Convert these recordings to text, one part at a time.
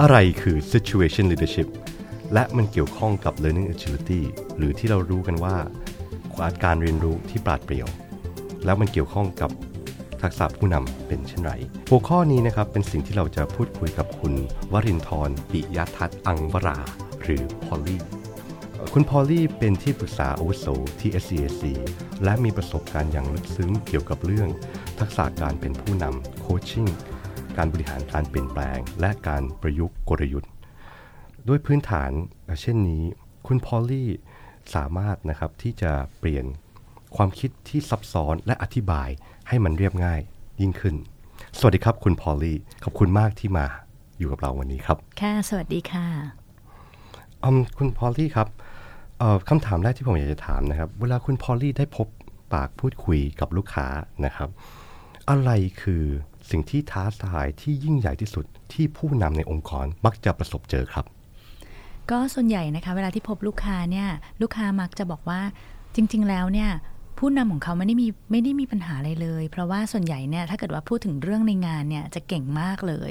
อะไรคือ situation leadership และมันเกี่ยวข้องกับ learning agility หรือที่เรารู้กันว่าการเรียนรู้ที่ปราดเปรียว แล้วมันเกี่ยวข้องกับทักษะผู้นำเป็นเช่นไร หัวข้อนี้นะครับเป็นสิ่งที่เราจะพูดคุยกับคุณวรินทร์ปิยทัศน์อังวรา หรือพอลลี่ คุณพอลลี่เป็นที่ปรึกษาอาวุโสที่ SEAC และมีประสบการณ์อย่างลึกซึ้งเกี่ยวกับเรื่อง ทักษะการเป็นผู้นำ coaching การบริหารการเปลี่ยนแปลง และการประยุกต์กลยุทธ์ ด้วยพื้นฐานเช่นนี้ คุณพอลลี่สามารถนะครับที่จะเปลี่ยนความคิดที่ซับซ้อนและอธิบายให้มันเรียบง่ายยิ่งขึ้น สวัสดีครับคุณพอลลี่ ขอบคุณมากที่มาอยู่กับเราวันนี้ครับ ค่ะ สวัสดีค่ะคุณพอลลี่ครับคำถามแรกที่ผมอยากจะถามนะครับ เวลาคุณพอลลี่ได้พบปากพูดคุยกับลูกค้านะครับ อะไรคือ สิ่งที่ท้าทายที่ยิ่งใหญ่ที่สุดที่ผู้นำในองค์กรมักจะประสบเจอครับ ก็ส่วนใหญ่นะคะ เวลาที่พบลูกค้าเนี่ยลูกค้ามักจะบอกว่าจริง ๆ แล้วเนี่ย ผู้นำของเขาไม่ได้มีไม่ได้มีปัญหาอะไรเลย เพราะว่าส่วนใหญ่เนี่ยถ้าเกิดว่าพูดถึงเรื่องในงานเนี่ยจะเก่งมากเลย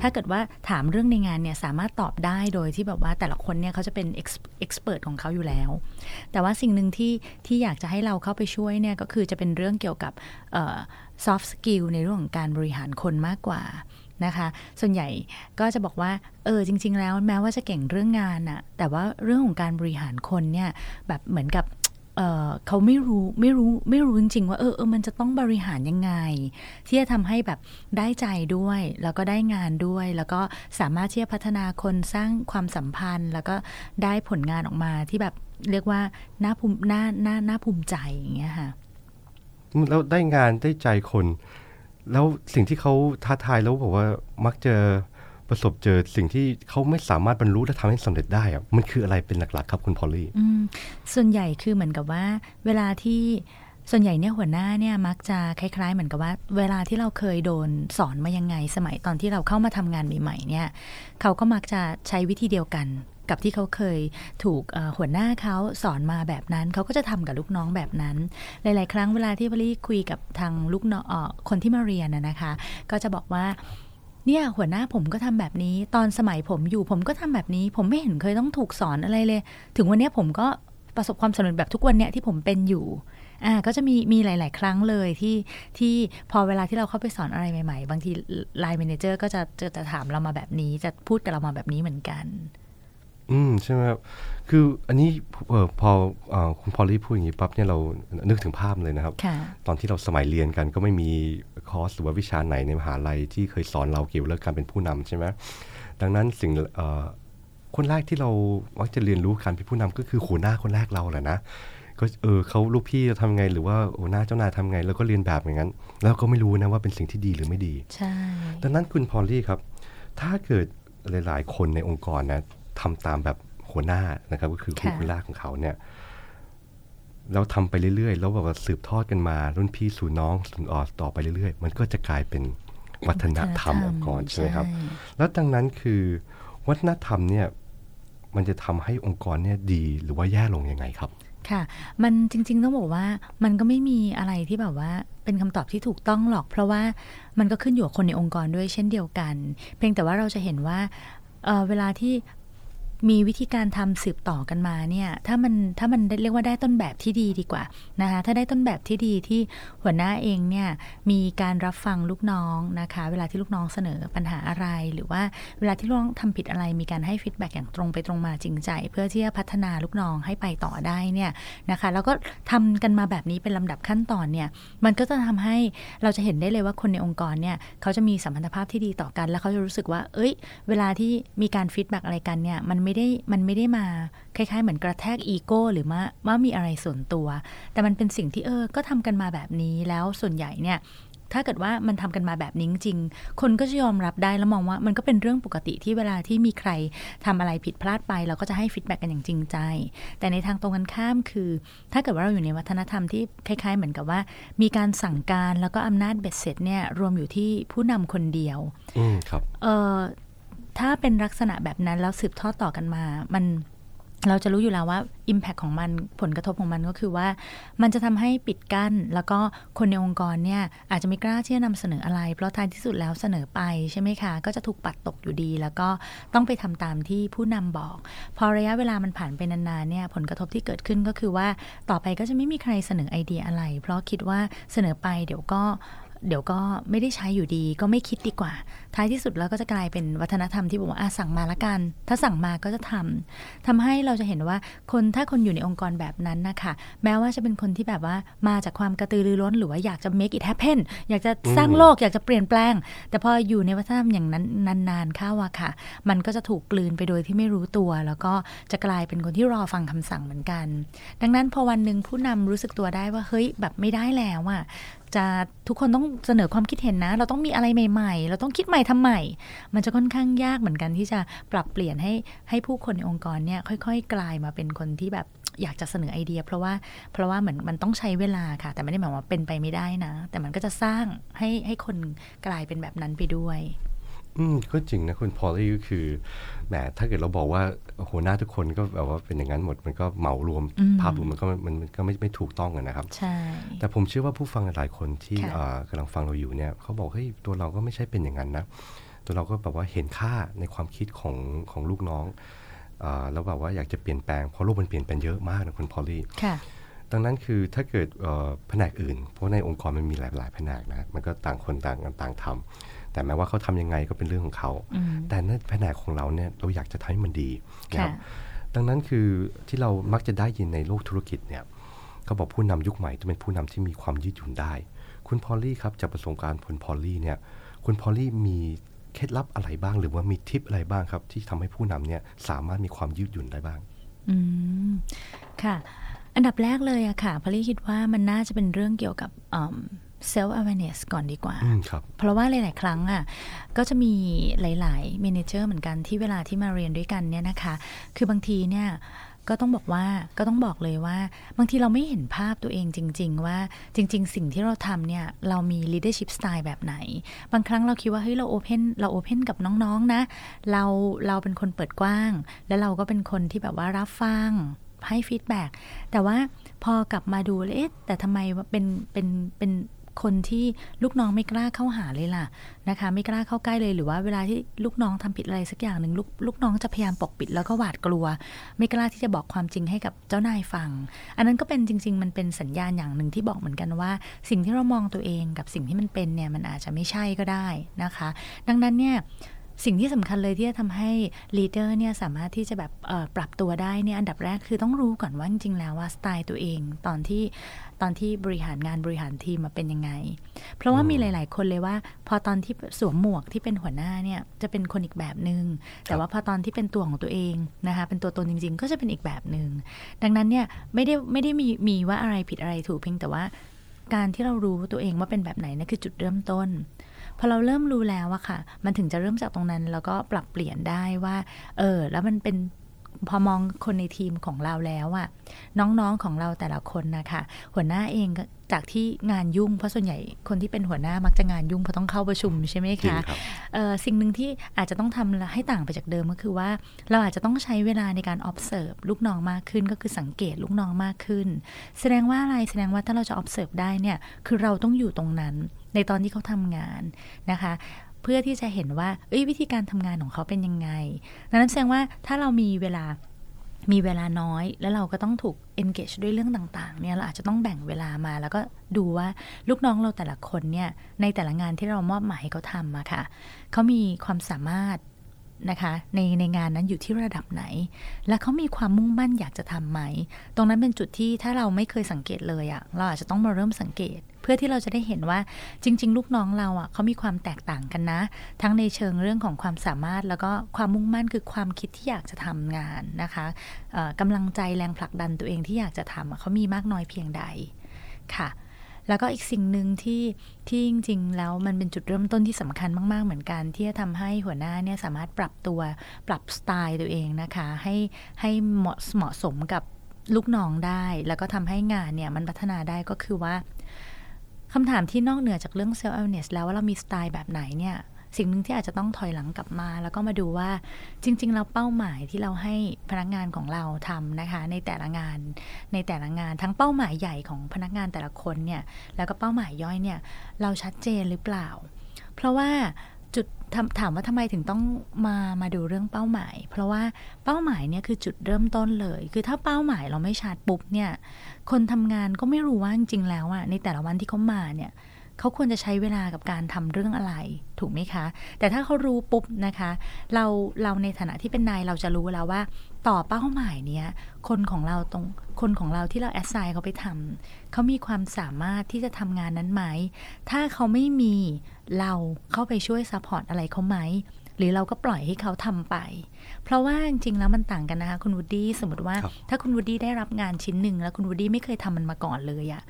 ถ้าเกิดว่าถามเรื่องในงานเนี่ยสามารถตอบได้โดยที่แบบว่าแต่ละคนเนี่ยเขาจะเป็นเอ็กซ์เพรสของเขาอยู่แล้ว แต่ว่าสิ่งหนึ่งที่ที่อยากจะให้เราเข้าไปช่วยเนี่ยก็คือจะเป็นเรื่องเกี่ยวกับ soft skill ในเรื่องของการบริหารคนมากกว่านะคะ ส่วนใหญ่ก็จะบอกว่า เออจริง ๆ แล้วแม้ว่าจะเก่งเรื่องงานอะแต่ว่าเรื่องของการบริหารคนเนี่ยแบบเหมือนกับ เขาไม่รู้ไม่รู้ไม่รู้จริงๆว่าเออเออมันจะต้องบริหารยังไง ที่จะทำให้แบบได้ใจด้วย แล้วก็ได้งานด้วย แล้วก็สามารถที่จะพัฒนาคนสร้างความสัมพันธ์ แล้วก็ได้ผลงานออกมาที่แบบเรียกว่าน่าภูมิน่าน่าน่าภูมิใจอย่างเงี้ยค่ะแล้วได้งานได้ใจคน แล้วสิ่งที่เขาท้าทายแล้วบอกว่ามักจะ ประสบเจอสิ่งที่เขาไม่สามารถบรรลุและทำให้สำเร็จได้อะมันคืออะไรเป็นหลักๆครับคุณพอลลี่ส่วนใหญ่คือเหมือนกับว่า เวลาที่ส่วนใหญ่เนี่ยหัวหน้าเนี่ยมักจะคล้าย ๆ เหมือนกับว่า เวลาที่เราเคยโดนสอนมายังไง สมัยตอนที่เราเข้ามาทำงานใหม่ๆเนี่ยเขาก็มักจะใช้วิธีเดียวกันกับที่เขาเคยถูกหัวหน้าเขาสอนมาแบบนั้น เขาก็จะทำกับลูกน้องแบบนั้น หลาย ๆ ครั้งเวลาที่พลี่คุยกับทางลูกน้องคนที่มาเรียนนะคะ ก็จะบอกว่า เนี่ยหัวหน้าผมก็ทำแบบนี้ตอนสมัยผมอยู่ผมก็ทำแบบนี้ ผมไม่เห็นเคยต้องถูกสอนอะไรเลย ถึงวันนี้ผมก็ประสบความสำเร็จแบบทุกวันเนี่ยที่ผมเป็นอยู่อ่าก็จะมีมีหลาย ๆ ครั้งเลยที่ที่พอเวลาที่เราเข้าไปสอนอะไรใหม่ ๆ บางที line manager ก็จะจะจะถามเรามาแบบนี้ จะพูดกับเรามาแบบนี้เหมือนกัน อืมใช่ไหมครับ คืออันนี้พออคุณพอลลี่พูดอย่างนี้ปั๊บเนี่ยเรานึกถึงภาพเลยนะครับตอนที่เราสมัยเรียนกันก็ไม่มีคอร์สหรือว่าวิชาไหนในมหาลัยที่เคยสอนเราเกี่ยวกับเรื่องการเป็นผู้นำใช่ไหมดังนั้นสิ่งคนแรกที่เรามักจะเรียนรู้การเป็นผู้นำก็คือหัวหน้าคนแรกเราแหละนะ ก็เออเขาลูกพี่จะทำไงหรือว่าหัวหน้าเจ้านายทำไง แล้วก็เรียนแบบอย่างนั้น แล้วก็ไม่รู้นะว่าเป็นสิ่งที่ดีหรือไม่ดี ใช่ ดังนั้นคุณพอลลี่ครับ ถ้าเกิดหลาย ๆ คนในองค์กรนะ ทำตามแบบหัวหน้านะครับ ก็คือคุณคุณล่าของเขาเนี่ยเราทำไปเรื่อยๆ แล้วแบบว่าสืบทอดกันมา รุ่นพี่สู่น้องสู่ออต่อไปเรื่อยๆ มันก็จะกลายเป็นวัฒนธรรมองค์กรใช่ไหมครับ แล้วดังนั้นคือวัฒนธรรมเนี่ยมันจะทำให้องค์กรเนี่ยดีหรือว่าแย่ลงยังไงครับ ค่ะ มันจริง ๆ ต้องบอกว่ามันก็ไม่มีอะไรที่แบบว่าเป็นคำตอบที่ถูกต้องหรอก เพราะว่ามันก็ขึ้นอยู่กับคนในองค์กรด้วยเช่นเดียวกัน เพียงแต่ว่าเราจะเห็นว่าเเวลาที่ มีวิธีการทำสืบต่อกันมาเนี่ยถ้ามันถ้ามันเรียกว่าได้ต้นแบบที่ดีดีกว่านะคะถ้าได้ต้นแบบที่ดีที่หัวหน้าเองเนี่ยมีการรับฟังลูกน้องนะคะ เวลาที่ลูกน้องเสนอปัญหาอะไร หรือว่าเวลาที่ลูกน้องทำผิดอะไรมีการให้ feedback อย่างตรงไปตรงมาจริงใจ เพื่อที่จะพัฒนาลูกน้องให้ไปต่อได้เนี่ยนะคะแล้วก็ทำกันมาแบบนี้เป็นลำดับขั้นตอนเนี่ยมันก็จะทำให้เราจะเห็นได้เลยว่าคนในองค์กรเนี่ยเขาจะมีสัมพันธภาพที่ดีต่อกัน แล้วเขาจะรู้สึกว่า เอ้ย เวลาที่มีการ feedback อะไรกันเนี่ยมันไม่ไม่ได้มันไม่ได้มาคล้ายๆ เหมือนกระแทกอีโก้หรือว่าว่ามีอะไรส่วนตัว แต่มันเป็นสิ่งที่เออก็ทำกันมาแบบนี้แล้วส่วนใหญ่เนี่ยถ้าเกิดว่ามันทำกันมาแบบนี้จริง คนก็จะยอมรับได้แล้วมองว่ามันก็เป็นเรื่องปกติที่เวลาที่มีใครทำอะไรผิดพลาดไป เราก็จะให้ feedback กันอย่างจริงใจ แต่ในทางตรงกันข้ามคือ ถ้าเกิดว่าเราอยู่ในวัฒนธรรมที่คล้ายๆ เหมือนกับว่า มีการสั่งการแล้วก็อำนาจเบ็ดเสร็จเนี่ยรวมอยู่ที่ผู้นำคนเดียว อืมครับ เออ ถ้าเป็นลักษณะแบบนั้นแล้วสืบทอดต่อกันมา มันเราจะรู้อยู่แล้วว่า Impact ของมันผลกระทบของมันก็คือว่า มันจะทำให้ปิดกั้น แล้วก็คนในองค์กรเนี่ยอาจจะไม่กล้าที่จะนำเสนออะไร เพราะท้ายที่สุดแล้วเสนอไปใช่ไหมคะ ก็จะถูกปัดตกอยู่ดี แล้วก็ต้องไปทำตามที่ผู้นำบอก พอระยะเวลามันผ่านไปนานๆเนี่ยผลกระทบที่เกิดขึ้นก็คือว่าต่อไปก็จะไม่มีใครเสนอไอเดียอะไร เพราะคิดว่าเสนอไปเดี๋ยวก็ เดี๋ยวก็ไม่ได้ใช้อยู่ดีก็ไม่คิดดีกว่า ท้ายที่สุดแล้วก็จะกลายเป็นวัฒนธรรมที่บอกว่าอาสั่งมาละกัน ถ้าสั่งมาก็จะทำทำให้เราจะเห็นว่าคนถ้าคนอยู่ในองค์กรแบบนั้นนะคะแม้ว่าจะเป็นคนที่แบบว่ามาจากความกระตือรือร้นหรือว่าอยากจะ make it happen อยากจะสร้างโลกอยากจะเปลี่ยนแปลง แต่พออยู่ในวัฒนธรรมอย่างนั้นนานๆเข้าอะค่ะ มันก็จะถูกกลืนไปโดยที่ไม่รู้ตัว แล้วก็จะกลายเป็นคนที่รอฟังคำสั่งเหมือนกัน ดังนั้นพอวันหนึ่งผู้นำรู้สึกตัวได้ว่าเฮ้ยแบบไม่ได้แล้วอะ จะทุกคนต้องเสนอความคิดเห็นนะ เราต้องมีอะไรใหม่ๆ เราต้องคิดใหม่ทำใหม่ มันจะค่อนข้างยากเหมือนกันที่จะปรับเปลี่ยนให้ให้ผู้คนในองค์กรเนี่ยค่อย ๆ กลายมาเป็นคนที่แบบอยากจะเสนอไอเดีย เพราะว่าเพราะว่าเหมือนมันต้องใช้เวลาค่ะ แต่ไม่ได้หมายว่าเป็นไปไม่ได้นะ แต่มันก็จะสร้างให้ให้คนกลายเป็นแบบนั้นไปด้วย อืมก็จริงนะคุณพอลลี่ก็คือแหมถ้าเกิดเราบอกว่าหัวหน้าทุกคนก็แบบว่าเป็นอย่างนั้นหมดมันก็เหมารวมภาพรวมมันก็มันมันก็ไม่ไม่ถูกต้องกันนะครับใช่แต่ผมเชื่อว่าผู้ฟังหลายคนที่ค่ะอ่ากำลังฟังเราอยู่เนี่ยเขาบอกเฮ้ยตัวเราก็ไม่ใช่เป็นอย่างนั้นนะตัวเราก็แบบว่าเห็นค่าในความคิดของของลูกน้องอ่าแล้วแบบว่าอยากจะเปลี่ยนแปลงเพราะโลกมันเปลี่ยนแปลงเยอะมากนะคุณพอลลี่ค่ะดังนั้นคือถ้าเกิดเอ่อแผนกอื่น เพราะในองค์กรมันมีหลายหลายๆแผนกนะมันก็ต่างคนต่างกันต่างทำ แต่แม้ว่าเขาทำยังไงก็เป็นเรื่องของเขาอืมแต่ในแผนกของเราเนี่ยเราอยากจะทำให้มันดีนะครับค่ะดังนั้นคือที่เรามักจะได้ยินในโลกธุรกิจเนี่ยเขาบอกผู้นำยุคใหม่จะเป็นผู้นำที่มีความยืดหยุ่นได้ คุณพอลลี่ครับจากประสบการณ์คุณพอลลี่เนี่ยคุณพอลลี่มีเคล็ดลับอะไรบ้าง หรือว่ามีทิปอะไรบ้างครับ ที่ทำให้ผู้นำเนี่ยสามารถมีความยืดหยุ่นได้บ้าง อืมค่ะ อันดับแรกเลยอะค่ะพอลลี่คิดว่ามันน่าจะเป็นเรื่องเกี่ยวกับ self awareness ก่อนดีกว่าอืมครับเพราะว่าหลาย ๆ ครั้งอะก็จะมีหลายๆ manager เหมือนกันที่เวลาที่มาเรียนด้วยกันเนี่ยนะคะ คือบางทีเนี่ยก็ต้องบอกว่าก็ต้องบอกเลยว่า บางทีเราไม่เห็นภาพตัวเองจริง ๆ ว่าจริง ๆ สิ่งที่เราทำเนี่ยเรามี leadership style แบบไหน บางครั้งเราคิดว่าเฮ้ยเรา open เรา open กับน้อง ๆ นะ เราเราเป็นคนเปิดกว้าง แล้วเราก็เป็นคนที่แบบว่ารับฟังให้ feedback แต่ว่าพอกลับมาดูแล้วเอ๊ะแต่ทำไมว่าเป็นเป็นเป็น คนที่ลูกน้องไม่กล้าเข้าหาเลยล่ะนะคะ ไม่กล้าเข้าใกล้เลยหรือว่าเวลาที่ลูกน้องทำผิดอะไรสักอย่างหนึ่งลูกลูกน้องจะพยายามปกปิดแล้วก็หวาดกลัว ไม่กล้าที่จะบอกความจริงให้กับเจ้านายฟัง อันนั้นก็เป็นจริง ๆ มันเป็นสัญญาณอย่างหนึ่งที่บอกเหมือนกันว่า สิ่งที่เรามองตัวเองกับสิ่งที่มันเป็นเนี่ยมันอาจจะไม่ใช่ก็ได้นะคะ ดังนั้นเนี่ยสิ่งที่สำคัญเลยที่จะทำให้ลีดเดอร์เนี่ยสามารถที่จะแบบปรับตัวได้เนี่ยอันดับแรกคือต้องรู้ก่อนว่าจริงๆแล้วว่าสไตล์ตัวเอง ตอนที่ ตอนที่บริหารงานบริหารทีมมาเป็นยังไง เพราะว่ามีหลาย ๆ คนเลยว่า พอตอนที่สวมหมวกที่เป็นหัวหน้าเนี่ยจะเป็นคนอีกแบบหนึง่งแต่ว่าพอตอนที่เป็นตัวของตัวเองนะคะเป็นตัวตนจริง ๆ ก็จะเป็นอีกแบบหนึง่งดังนั้นเนี่ยไม่ได้ไม่ได้มีมีว่าอะไรผิดอะไรถูกเพียงแต่ว่าการที่เรารู้ตัวเองว่าเป็นแบบไหนนั่นคือจุดเริ่มต้นพอเราเริ่มรู้แล้วอะค่ะ มันถึงจะเริ่มจากตรงนั้น แล้วก็ปรับเปลี่ยนได้ว่า เออ แล้วมันเป็น พอมองคนในทีมของเราแล้วอะน้องๆของเราแต่ละคนนะคะหัวหน้าเองก็จากที่งานยุ่งเพราะส่วนใหญ่คนที่เป็นหัวหน้ามักจะงานยุ่งเพราะต้องเข้าประชุมใช่ไหมจริงคะครับเอ่อสิ่งหนึ่งที่อาจจะต้องทำให้ต่างไปจากเดิมก็คือว่า เราอาจจะต้องใช้เวลาในการ observe ลูกน้องมากขึ้นก็คือสังเกตลูกน้องมากขึ้น แสดงว่าอะไรแสดงว่าถ้าเราจะ observe ได้เนี่ยคือเราต้องอยู่ตรงนั้นในตอนที่เขาทำงานนะคะ เพื่อที่จะเห็นว่าวิธีการทำงานของเขาเป็นยังไงดังนั้นแสดงว่าถ้าเรามีเวลามีเวลาน้อย แล้วเราก็ต้องถูก engage ด้วยเรื่องต่างๆ เนี่ยเราอาจจะต้องแบ่งเวลามา แล้วก็ดูว่าลูกน้องเราแต่ละคนเนี่ยในแต่ละงานที่เรามอบหมายให้เขาทำอะค่ะเขามีความสามารถนะคะในในงานนั้นอยู่ที่ระดับไหน และเขามีความมุ่งมั่นอยากจะทำไหม ตรงนั้นเป็นจุดที่ถ้าเราไม่เคยสังเกตเลยอะเราอาจจะต้องมาเริ่มสังเกต เพื่อที่เราจะได้เห็นว่าจริง ๆ ลูกน้องเราอะเขามีความแตกต่างกันนะ ทั้งในเชิงเรื่องของความสามารถ แล้วก็ความมุ่งมั่นคือความคิดที่อยากจะทำงานนะคะเอ่อกำลังใจแรงผลักดันตัวเองที่อยากจะทำเขามีมากน้อยเพียงใดค่ะแล้วก็อีกสิ่งหนึ่งที่ที่จริง ๆ แล้วมันเป็นจุดเริ่มต้นที่สำคัญมาก ๆ เหมือนกัน ที่จะทำให้หัวหน้าเนี่ยสามารถปรับตัวปรับสไตล์ตัวเองนะคะ ให้ให้เหมาะเหมาะสมกับลูกน้องได้ แล้วก็ทำให้งานเนี่ยมันพัฒนาได้ก็คือว่า คำถามที่นอกเหนือจากเรื่อง self awareness แล้วว่าเรามีสไตล์แบบไหนเนี่ยสิ่งหนึ่งที่อาจจะต้องถอยหลังกลับมา แล้วก็มาดูว่าจริง ๆ เราเป้าหมายที่เราให้พนักงานของเราทำนะคะ ในแต่ละงานในแต่ละงานทั้งเป้าหมายใหญ่ของพนักงานแต่ละคนเนี่ยแล้วก็เป้าหมายย่อยเนี่ยเราชัดเจนหรือเปล่า เพราะว่า ถามว่าทำไมถึงต้องมามาดูเรื่องเป้าหมาย เพราะว่าเป้าหมายเนี่ยคือจุดเริ่มต้นเลย คือถ้าเป้าหมายเราไม่ชัดปุ๊บเนี่ย คนทำงานก็ไม่รู้ว่าจริงๆแล้วอะในแต่ละวันที่เขามาเนี่ยเขาควรจะใช้เวลากับการทำเรื่องอะไร ถูกไหมคะ แต่ถ้าเขารู้ปุ๊บนะคะ เราเราในฐานะที่เป็นนายเราจะรู้แล้วว่า ต่อเป้าหมายเนี้ยคนของเราตรงคนของเราที่เรา assign เขาไปทำเขามีความสามารถที่จะทำงานนั้นไหม ถ้าเขาไม่มีเราเข้าไปช่วย support อะไรเขาไหม หรือเราก็ปล่อยให้เขาทำไป เพราะว่าจริงๆแล้วมันต่างกันนะคะคุณวูดดี้สมมติว่า ถ้าคุณวูดดี้ได้รับงานชิ้นหนึ่งแล้วคุณวูดดี้ไม่เคยทำมันมาก่อนเลยอะ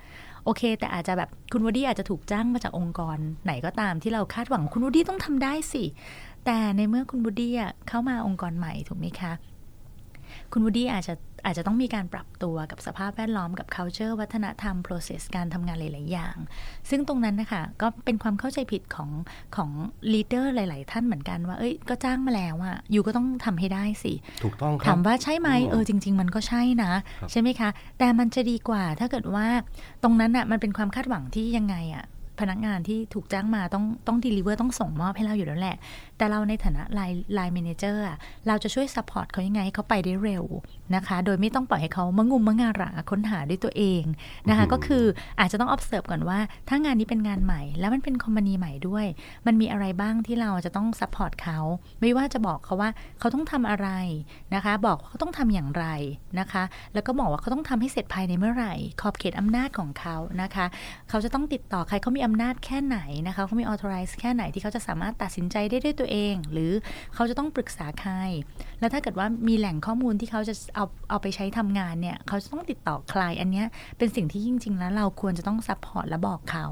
โอเค แต่อาจจะแบบคุณวูดดี้อาจจะถูกจ้างมาจากองค์กร ไหนก็ตามที่เราคาดหวังคุณวูดดี้ต้องทำได้สิแต่ในเมื่อคุณวูดดี้เข้ามาองค์กรใหม่ถูกไหมคะ คุณวูดดี้อาจจะอาจจะต้องมีการปรับตัวกับสภาพแวดล้อมกับ culture วัฒนธรรม process การทำงานหลาย ๆ อย่าง ซึ่งตรงนั้นนะคะ ก็เป็นความเข้าใจผิดของของ leader หลาย ๆ ท่านเหมือนกันว่า เอ้ย ก็จ้างมาแล้วอะ you ก็ต้องทำให้ได้สิ ถูกต้องถามว่าใช่ไหมเออ จริง ๆ มันก็ใช่นะ ใช่ไหมคะ แต่มันจะดีกว่าถ้าเกิดว่าตรงนั้นอะมันเป็นความคาดหวังที่ยังไงอะ พนักงานที่ถูกจ้างมาต้องต้อง deliver ต้องส่งมอบให้เราอยู่แล้วแหละ แต่เราในฐานะ line line manager เราจะช่วย support เขายังไงให้เขาไปได้เร็วนะคะ โดยไม่ต้องปล่อยให้เขามางุมมางาระค้นหาด้วยตัวเองนะคะ ก็คืออาจจะต้อง observe ก่อนว่า ถ้างานนี้เป็นงานใหม่ แล้วมันเป็น company ใหม่ด้วย มันมีอะไรบ้างที่เราจะต้อง support เขา ไม่ว่าจะบอกเขาว่าเขาต้องทำอะไรนะคะ บอกเขาต้องทำอย่างไรนะคะ แล้วก็บอกว่าเขาต้องทำให้เสร็จภายในเมื่อไหร่ ขอบเขตอำนาจของเขานะคะ เขาจะต้องติดต่อใครเขามีอำนาจแค่ไหนนะคะเขามี authorize แค่ไหนที่เขาจะสามารถตัดสินใจได้ด้วยตัวเอง หรือเขาจะต้องปรึกษาใคร แล้วถ้าเกิดว่ามีแหล่งข้อมูลที่เขาจะเอาเอาไปใช้ทำงานเนี่ยเขาจะต้องติดต่อใครอันนี้เป็นสิ่งที่จริง ๆ แล้วเราควรจะต้อง support และบอกเขา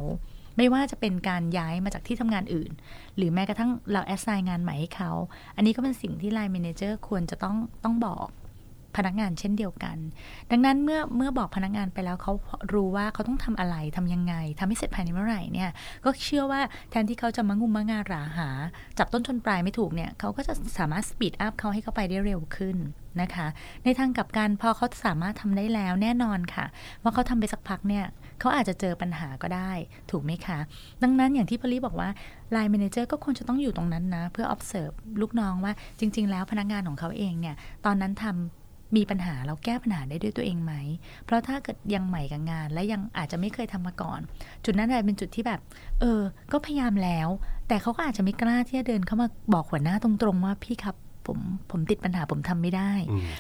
ไม่ว่าจะเป็นการย้ายมาจากที่ทำงานอื่น หรือแม้กระทั่งเรา assign งานใหม่ให้เขา อันนี้ก็เป็นสิ่งที่ line manager ควรจะต้องต้องบอก พนักงานเช่นเดียวกัน ดังนั้นเมื่อเมื่อบอกพนักงานไปแล้วเขารู้ว่าเขาต้องทำอะไรทำยังไงทำให้เสร็จภายในเมื่อไหร่เนี่ยก็เชื่อว่าแทนที่เขาจะมางุมมางาราหา จับต้นชนปลายไม่ถูกเนี่ยเขาก็จะสามารถ speed up เขาให้เขาไปได้เร็วขึ้นนะคะ ในทางกลับกันพอเขาสามารถทำได้แล้วแน่นอนค่ะ ว่าเขาทำไปสักพักเนี่ยเขาอาจจะเจอปัญหาก็ได้ ถูกไหมคะ ดังนั้นอย่างที่พอลลี่บอกว่า line manager ก็ควรจะต้องอยู่ตรงนั้นนะ เพื่อ observe ลูกน้องว่าจริง ๆ แล้วพนักงานของเขาเองเนี่ย ตอนนั้นทำ มีปัญหาเราแก้ปัญหาได้ด้วยตัวเองไหม เพราะถ้าเกิดยังใหม่กับงาน และยังอาจจะไม่เคยทำมาก่อน จุดนั้นอาจเป็นจุดที่แบบ เออ ก็พยายามแล้ว แต่เขาก็อาจจะไม่กล้าที่จะเดินเข้ามาบอกหัวหน้าตรงๆว่าพี่ครับผมผมติดปัญหาผมทำไม่ได้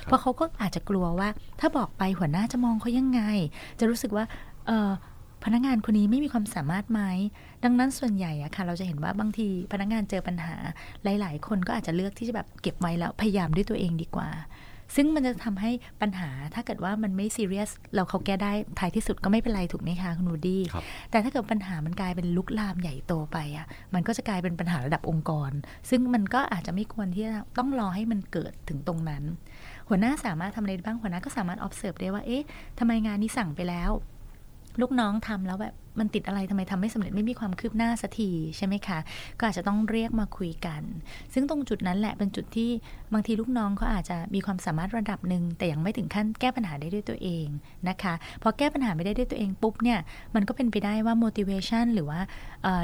เพราะเขาก็อาจจะกลัวว่า ถ้าบอกไปหัวหน้าจะมองเขายังไง จะรู้สึกว่า เออพนักงานคนนี้ไม่มีความสามารถไหม ดังนั้นส่วนใหญ่อะค่ะ เราจะเห็นว่าบางทีพนักงานเจอปัญหาหลาย ๆ คนก็อาจจะเลือกที่จะแบบเก็บไว้แล้วพยายามด้วยตัวเองดีกว่า ซึ่งมันจะทำให้ปัญหาถ้าเกิดว่ามันไม่ซีเรียสเราเขาแก้ได้ท้ายที่สุดก็ไม่เป็นไรถูกไหมคะคุณนูดี้แต่ถ้าเกิดปัญหามันกลายเป็นลุกลามใหญ่โตไปอะมันก็จะกลายเป็นปัญหาระดับองค์กร ซึ่งมันก็อาจจะไม่ควรที่จะต้องรอให้มันเกิดถึงตรงนั้น หัวหน้าสามารถทำอะไรบ้างหัวหน้าก็สามารถ observe ได้ว่าเอ๊ะทำไมงานนี้สั่งไปแล้ว ลูกน้องทำแล้วแบบมันติดอะไรทำไมทำไม่สำเร็จไม่มีความคืบหน้าสักทีใช่ไหมคะ ก็อาจจะต้องเรียกมาคุยกัน ซึ่งตรงจุดนั้นแหละเป็นจุดที่บางทีลูกน้องเขาอาจจะมีความสามารถระดับหนึ่งแต่ยังไม่ถึงขั้นแก้ปัญหาได้ด้วยตัวเองนะคะพอแก้ปัญหาไม่ได้ด้วยตัวเองปุ๊บเนี่ยมันก็เป็นไปได้ว่า motivation หรือว่า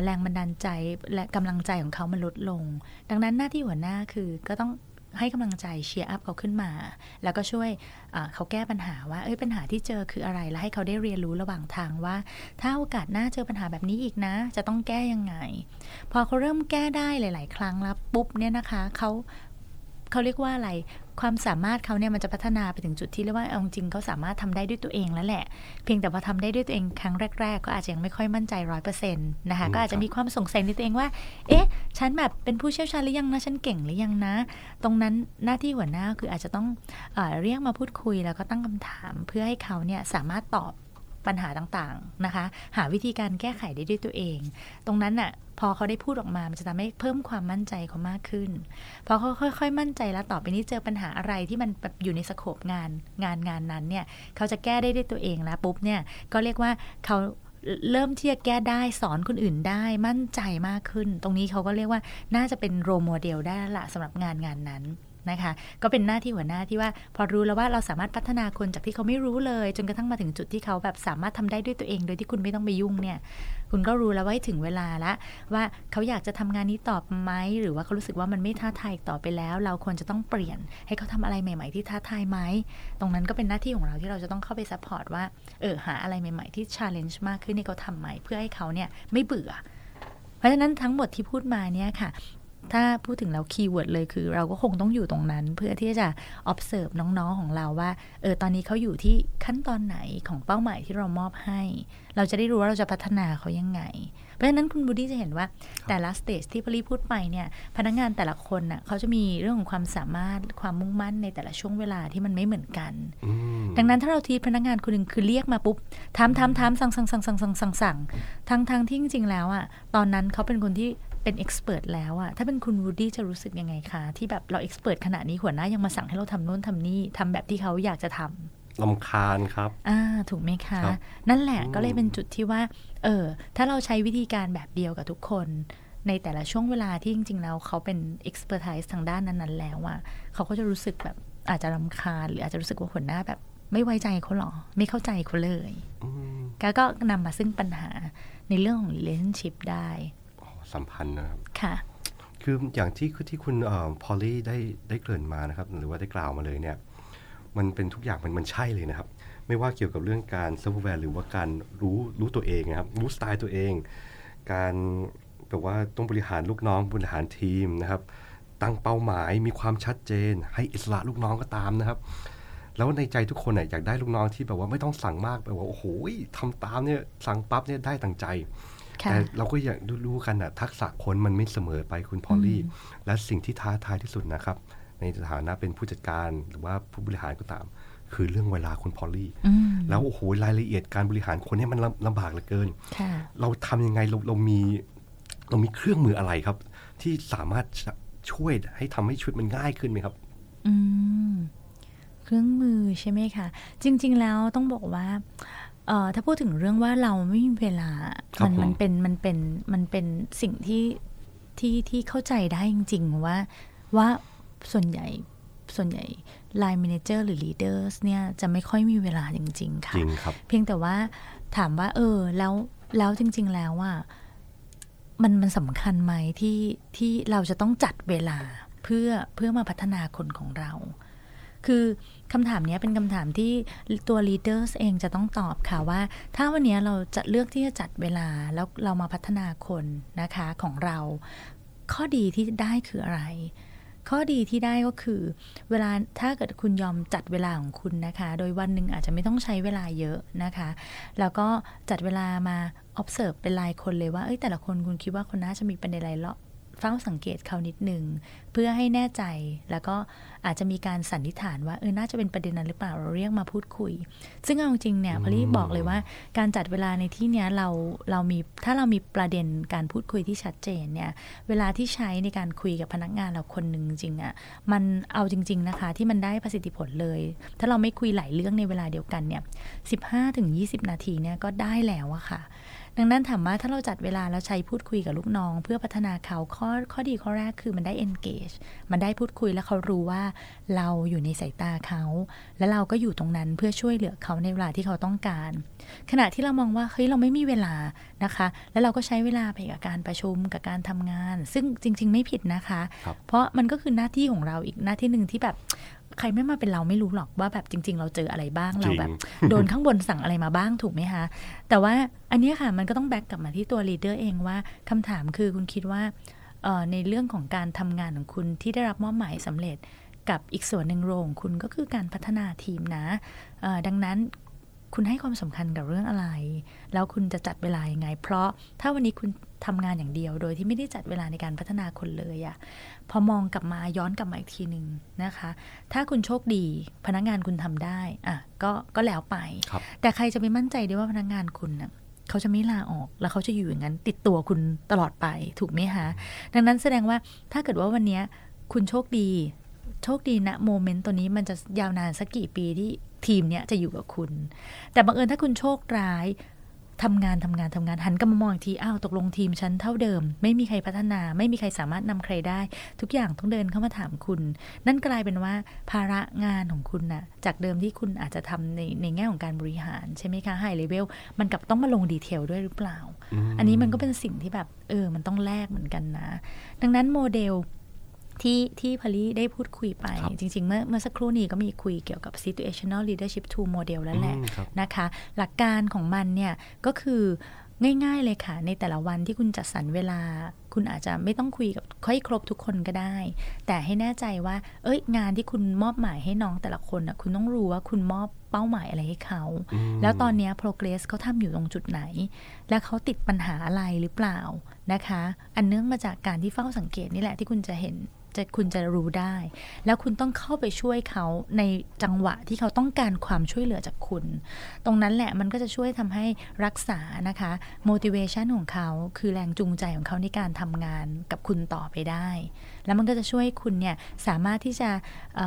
แรงบันดาลใจและกำลังใจของเขามันลดลง ดังนั้นหน้าที่หัวหน้าคือก็ต้อง ให้กำลังใจเชียร์อัพเขาขึ้นมา แล้วก็ช่วยเขาแก้ปัญหาว่าเอ้ยปัญหาที่เจอคืออะไร แล้วให้เขาได้เรียนรู้ระหว่างทางว่า ถ้าโอกาสหน้าเจอปัญหาแบบนี้อีกนะ จะต้องแก้ยังไง พอเขาเริ่มแก้ได้หลาย ๆ ครั้งแล้วปุ๊บเนี่ยนะคะเขา เขาเรียกว่าอะไร ความสามารถเขาเนี่ยมันจะพัฒนาไปถึงจุดที่เรียกว่าเอาจริงเขาสามารถทำได้ด้วยตัวเองแล้วแหละ เพียงแต่พอทาได้ด้วยตัวเองครั้งแรก ๆ ก็อาจจะยังไม่ค่อยมั่นใจร้อยเปอร์เซ็นต์นะคะ ก็อาจจะมีความสงสัยในตัวเองว่า เอ๊ะ ฉันแบบเป็นผู้เชี่ยวชาญหรือยังนะ ฉันเก่งหรือยังนะ ตรงนั้นหน้าที่หัวหน้าคืออาจจะต้องเอเรียกมาพูดคุยแล้วก็ตั้งคำถามเพื่อให้เขาเนี่ยสามารถตอบ ปัญหาต่างๆนะคะ หาวิธีการแก้ไขได้ด้วยตัวเอง ตรงนั้นน่ะพอเขาได้พูดออกมา มันจะทำให้เพิ่มความมั่นใจเขามากขึ้น พอเขาค่อย ๆ มั่นใจแล้วต่อไปนี้เจอปัญหาอะไรที่มันแบบอยู่ในสโคปงานงานงานนั้นเนี่ย เขาจะแก้ได้ด้วยตัวเองแล้วปุ๊บเนี่ย ก็เรียกว่าเขาเริ่มที่จะแก้ได้สอนคนอื่นได้มั่นใจมากขึ้น ตรงนี้เขาก็เรียกว่าน่าจะเป็นโรโมเดลได้ละสำหรับงานงานนั้น นะคะ ก็เป็นหน้าที่หัวหน้าที่ว่าพอรู้แล้วว่าเราสามารถพัฒนาคนจากที่เขาไม่รู้เลย จนกระทั่งมาถึงจุดที่เขาแบบสามารถทำได้ด้วยตัวเอง โดยที่คุณไม่ต้องไปยุ่งเนี่ยคุณก็รู้แล้วว่าถึงเวลาละว่าเขาอยากจะทำงานนี้ต่อไหมหรือว่าเขารู้สึกว่ามันไม่ท้าทายต่อไปแล้ว เราควรจะต้องเปลี่ยน ให้เขาทำอะไรใหม่ ๆ ที่ท้าทายไหมตรงนั้นก็เป็นหน้าที่ของเราที่เราจะต้องเข้าไป support ว่าเออหาอะไรใหม่ ๆ ที่ challenge มากขึ้นให้เขาทำใหม่เพื่อให้เขาเนี่ยไม่เบื่อ เพราะฉะนั้นทั้งหมดที่พูดมาเนี่ยค่ะ ถ้าพูดถึงแล้ว keyword เลยคือ เราก็คงต้องอยู่ตรงนั้น เพื่อที่จะ observe น้องๆของเราว่าเออตอนนี้เขาอยู่ที่ขั้นตอนไหนของเป้าหมายที่เรามอบให้ เราจะได้รู้ว่าเราจะพัฒนาเขายังไง เพราะฉะนั้นคุณวูดดี้จะเห็นว่าแต่ละ stage ที่พอลลี่พูดไปเนี่ยพนักงานแต่ละคนน่ะเขาจะมีเรื่องของความสามารถความมุ่งมั่นในแต่ละช่วงเวลาที่มันไม่เหมือนกัน ดังนั้นถ้าเราทีพนักงานคนหนึ่งคือเรียกมาปุ๊บทำทำทำสั่งสั่งสั่งสั่งสั่งสั่งสั่งทั้งทั้งที่จริงๆแล้วอะตอนนั้นเขาเป็นคนที่ เป็น expert แล้วอะถ้าเป็นคุณวูดดี้จะรู้สึกยังไงคะ ที่แบบเรา expert ขนาดนี้หัวหน้ายังมาสั่งให้เราทำโน้นทำนี่ทำแบบที่เขาอยากจะทำรำคาญครับ อ่า ถูกไหมคะ นั่นแหละก็เลยเป็นจุดที่ว่า เออ ถ้าเราใช้วิธีการแบบเดียวกับทุกคน ในแต่ละช่วงเวลาที่จริง ๆ แล้วเขาเป็น expertสทางด้านนั้น ๆ แล้วอะเขาก็จะรู้สึกแบบอาจจะรำคาญ หรืออาจจะรู้สึกว่าหัวหน้าแบบ ไม่ไว้ใจเขาหรอ ไม่เข้าใจเขาเลย ก็นำมาซึ่งปัญหาในเรื่องของ relationship ได้ สัมพันธ์นะครับ ค่ะ คืออย่างที่ที่คุณพอลลี่ได้ได้เกริ่นมานะครับ หรือว่าได้กล่าวมาเลยเนี่ย มันเป็นทุกอย่างมันมันใช่เลยนะครับ ไม่ว่าเกี่ยวกับเรื่องการ self-aware หรือว่าการรู้รู้ตัวเองนะครับ รู้สไตล์ตัวเอง การแบบว่าต้องบริหารลูกน้องบริหารทีมนะครับ ตั้งเป้าหมายมีความชัดเจน ให้อิสระลูกน้องก็ตามนะครับแล้วในใจทุกคนเนี่ยอยากได้ลูกน้องที่แบบว่าไม่ต้องสั่งมากแบบว่าโอ้โหทำตามเนี่ยสั่งปั๊บเนี่ยได้ตั้งใจ แต่เราก็อยากรู้กันนะทักษะคนมันไม่เสมอไปคุณพอลลี่ และสิ่งที่ท้าทายที่สุดนะครับ ในฐานะเป็นผู้จัดการหรือว่าผู้บริหารก็ตาม คือเรื่องเวลาคุณพอลลี่ แล้วโอ้โหรายละเอียดการบริหารคนนี้มันลำบากเหลือเกิน เราทำยังไงเราเรามีเรามีเครื่องมืออะไรครับ ที่สามารถช่วยให้ทำให้ชีวิตมันง่ายขึ้นไหมครับ อืม เครื่องมือใช่ไหมคะ จริง ๆ แล้วต้องบอกว่า เอ่อถ้าพูดถึงเรื่องว่าเราไม่มีเวลามันมันเป็นมันเป็นมันเป็นสิ่งที่ที่ที่เข้าใจได้จริง ๆ ว่าว่าส่วนใหญ่ส่วนใหญ่ Line Manager หรือ Leaders เนี่ยจะไม่ค่อยมีเวลาจริง ๆ ค่ะ จริงครับ เพียงแต่ว่าถามว่า เออ แล้วแล้วจริง ๆ แล้วว่ามันมันสำคัญไหมที่ที่เราจะต้องจัดเวลาเพื่อเพื่อมาพัฒนาคนของเรา คือ คำถามนี้เป็นคำถามที่ตัว leaders เองจะต้องตอบค่ะว่า ถ้าวันนี้เราจะเลือกที่จะจัดเวลาแล้วเรามาพัฒนาคนนะคะของเรา ข้อดีที่ได้คืออะไร ข้อดีที่ได้ก็คือ เวลาถ้าเกิดคุณยอมจัดเวลาของคุณนะคะ โดยวันหนึ่งอาจจะไม่ต้องใช้เวลาเยอะนะคะ แล้วก็จัดเวลามา observe เป็นรายคนเลยว่าเอ้ยแต่ละคนคุณคิดว่าคนน่าจะมีประเด็นอะไร เฝ้าสังเกตเขานิดหนึ่งเพื่อให้แน่ใจแล้วก็อาจจะมีการสันนิษฐานว่าเออน่าจะเป็นประเด็นนั้นหรือเปล่าเราเรียกมาพูดคุย ซึ่งเอาจริงเนี่ยพอลี่บอกเลยว่าการจัดเวลาในที่เนี้ยเราเรามีถ้าเรามีประเด็นการพูดคุยที่ชัดเจนเนี่ยเวลาที่ใช้ในการคุยกับพนักงานเราคนหนึ่งจริงอะ่ะมันเอาจริง ๆนะคะ ที่มันได้ประสิทธิผลเลย ถ้าเราไม่คุยหลายเรื่องในเวลาเดียวกันเนี่ย15-20นาทีเนี่ยก็ได้แล้วอะค่ะ ดังนั้นถามว่าถ้าเราจัดเวลาแล้วใช้พูดคุยกับลูกน้อง เพื่อพัฒนาเขาข้อข้อดีข้อแรกคือมันได้ engage มันได้พูดคุยแล้วเขารู้ว่าเราอยู่ในสายตาเขา และเราก็อยู่ตรงนั้นเพื่อช่วยเหลือเขาในเวลาที่เขาต้องการ ขณะที่เรามองว่าเฮ้ยเราไม่มีเวลานะคะ แล้วเราก็ใช้เวลาไปกับการประชุมกับการทำงาน ซึ่งจริง ๆ ไม่ผิดนะคะ เพราะมันก็คือหน้าที่ของเราอีกหน้าที่หนึ่งที่แบบ ใครไม่มาเป็นเราไม่รู้หรอกว่าแบบจริง ๆ เราเจออะไรบ้างเราแบบ โดนข้างบนสั่งอะไรมาบ้างถูกไหมคะแต่ว่าอันนี้ค่ะมันก็ต้อง back กลับมาที่ตัว leader เองว่าคำถามคือคุณคิดว่าในเรื่องของการทำงานของคุณที่ได้รับมอบหมายสำเร็จกับอีกส่วนหนึ่งของคุณก็คือการพัฒนาทีมนะดังนั้น คุณให้ความสำคัญกับเรื่องอะไร แล้วคุณจะจัดเวลายังไง เพราะถ้าวันนี้คุณทำงานอย่างเดียว โดยที่ไม่ได้จัดเวลาในการพัฒนาคนเลยอะพอมองกลับมาย้อนกลับมาอีกทีหนึ่งนะคะ ถ้าคุณโชคดีพนักงานคุณทำได้อะก็ก็แล้วไป แต่ใครจะไปมั่นใจได้ว่าพนักงานคุณน่ะเขาจะไม่ลาออกแล้วเขาจะอยู่อย่างนั้น ติดตัวคุณตลอดไปถูกไหมคะดังนั้นแสดงว่าถ้าเกิดว่าวันนี้คุณโชคดี โชคดีนะ moment ตัวนี้มันจะยาวนานสักกี่ปีที่ ทีมเนี้ยจะอยู่กับคุณ แต่บังเอิญถ้าคุณโชคร้ายทำงานทำงานทำงานหันกลับมามองอีกทีอ้าวตกลงทีมฉันเท่าเดิม ไม่มีใครพัฒนา ไม่มีใครสามารถนำใครได้ ทุกอย่างต้องเดินเข้ามาถามคุณ นั่นกลายเป็นว่าภาระงานของคุณน่ะจากเดิมที่คุณอาจจะทำในในแง่ของการบริหารใช่ไหมคะไฮเลเวลมันกลับต้องมาลง detail ด้วยหรือเปล่า อันนี้มันก็เป็นสิ่งที่แบบเออมันต้องแลกเหมือนกันนะ ดังนั้นโมเดล ที่ที่พลีได้พูดคุยไปครับจริง ๆ เมื่อเมื่อสักครู่นี้ก็มีคุยเกี่ยวกับ situational leadership tool model แล้วแหละอืมครับนะคะ หลักการของมันเนี่ยก็คือง่ายๆเลยค่ะ ในแต่ละวันที่คุณจัดสรรเวลา คุณอาจจะไม่ต้องคุยกับค่อยครบทุกคนก็ได้ แต่ให้แน่ใจว่า เอ้ย งานที่คุณมอบหมายให้น้องแต่ละคนน่ะคุณต้องรู้ว่าคุณมอบเป้าหมายอะไรให้เขาอืมแล้วตอนเนี้ย progress เขาทำอยู่ตรงจุดไหน และเขาติดปัญหาอะไรหรือเปล่านะคะ อันเนื่องมาจากการที่เฝ้าสังเกตนี่แหละที่คุณจะเห็น จะคุณจะรู้ได้ แล้วคุณต้องเข้าไปช่วยเขาในจังหวะที่เขาต้องการความช่วยเหลือจากคุณ ตรงนั้นแหละมันก็จะช่วยทำให้รักษานะคะ motivation ของเขาคือแรงจูงใจของเขาในการทำงานกับคุณต่อไปได้ แล้วมันก็จะช่วยคุณเนี่ยสามารถที่จะเ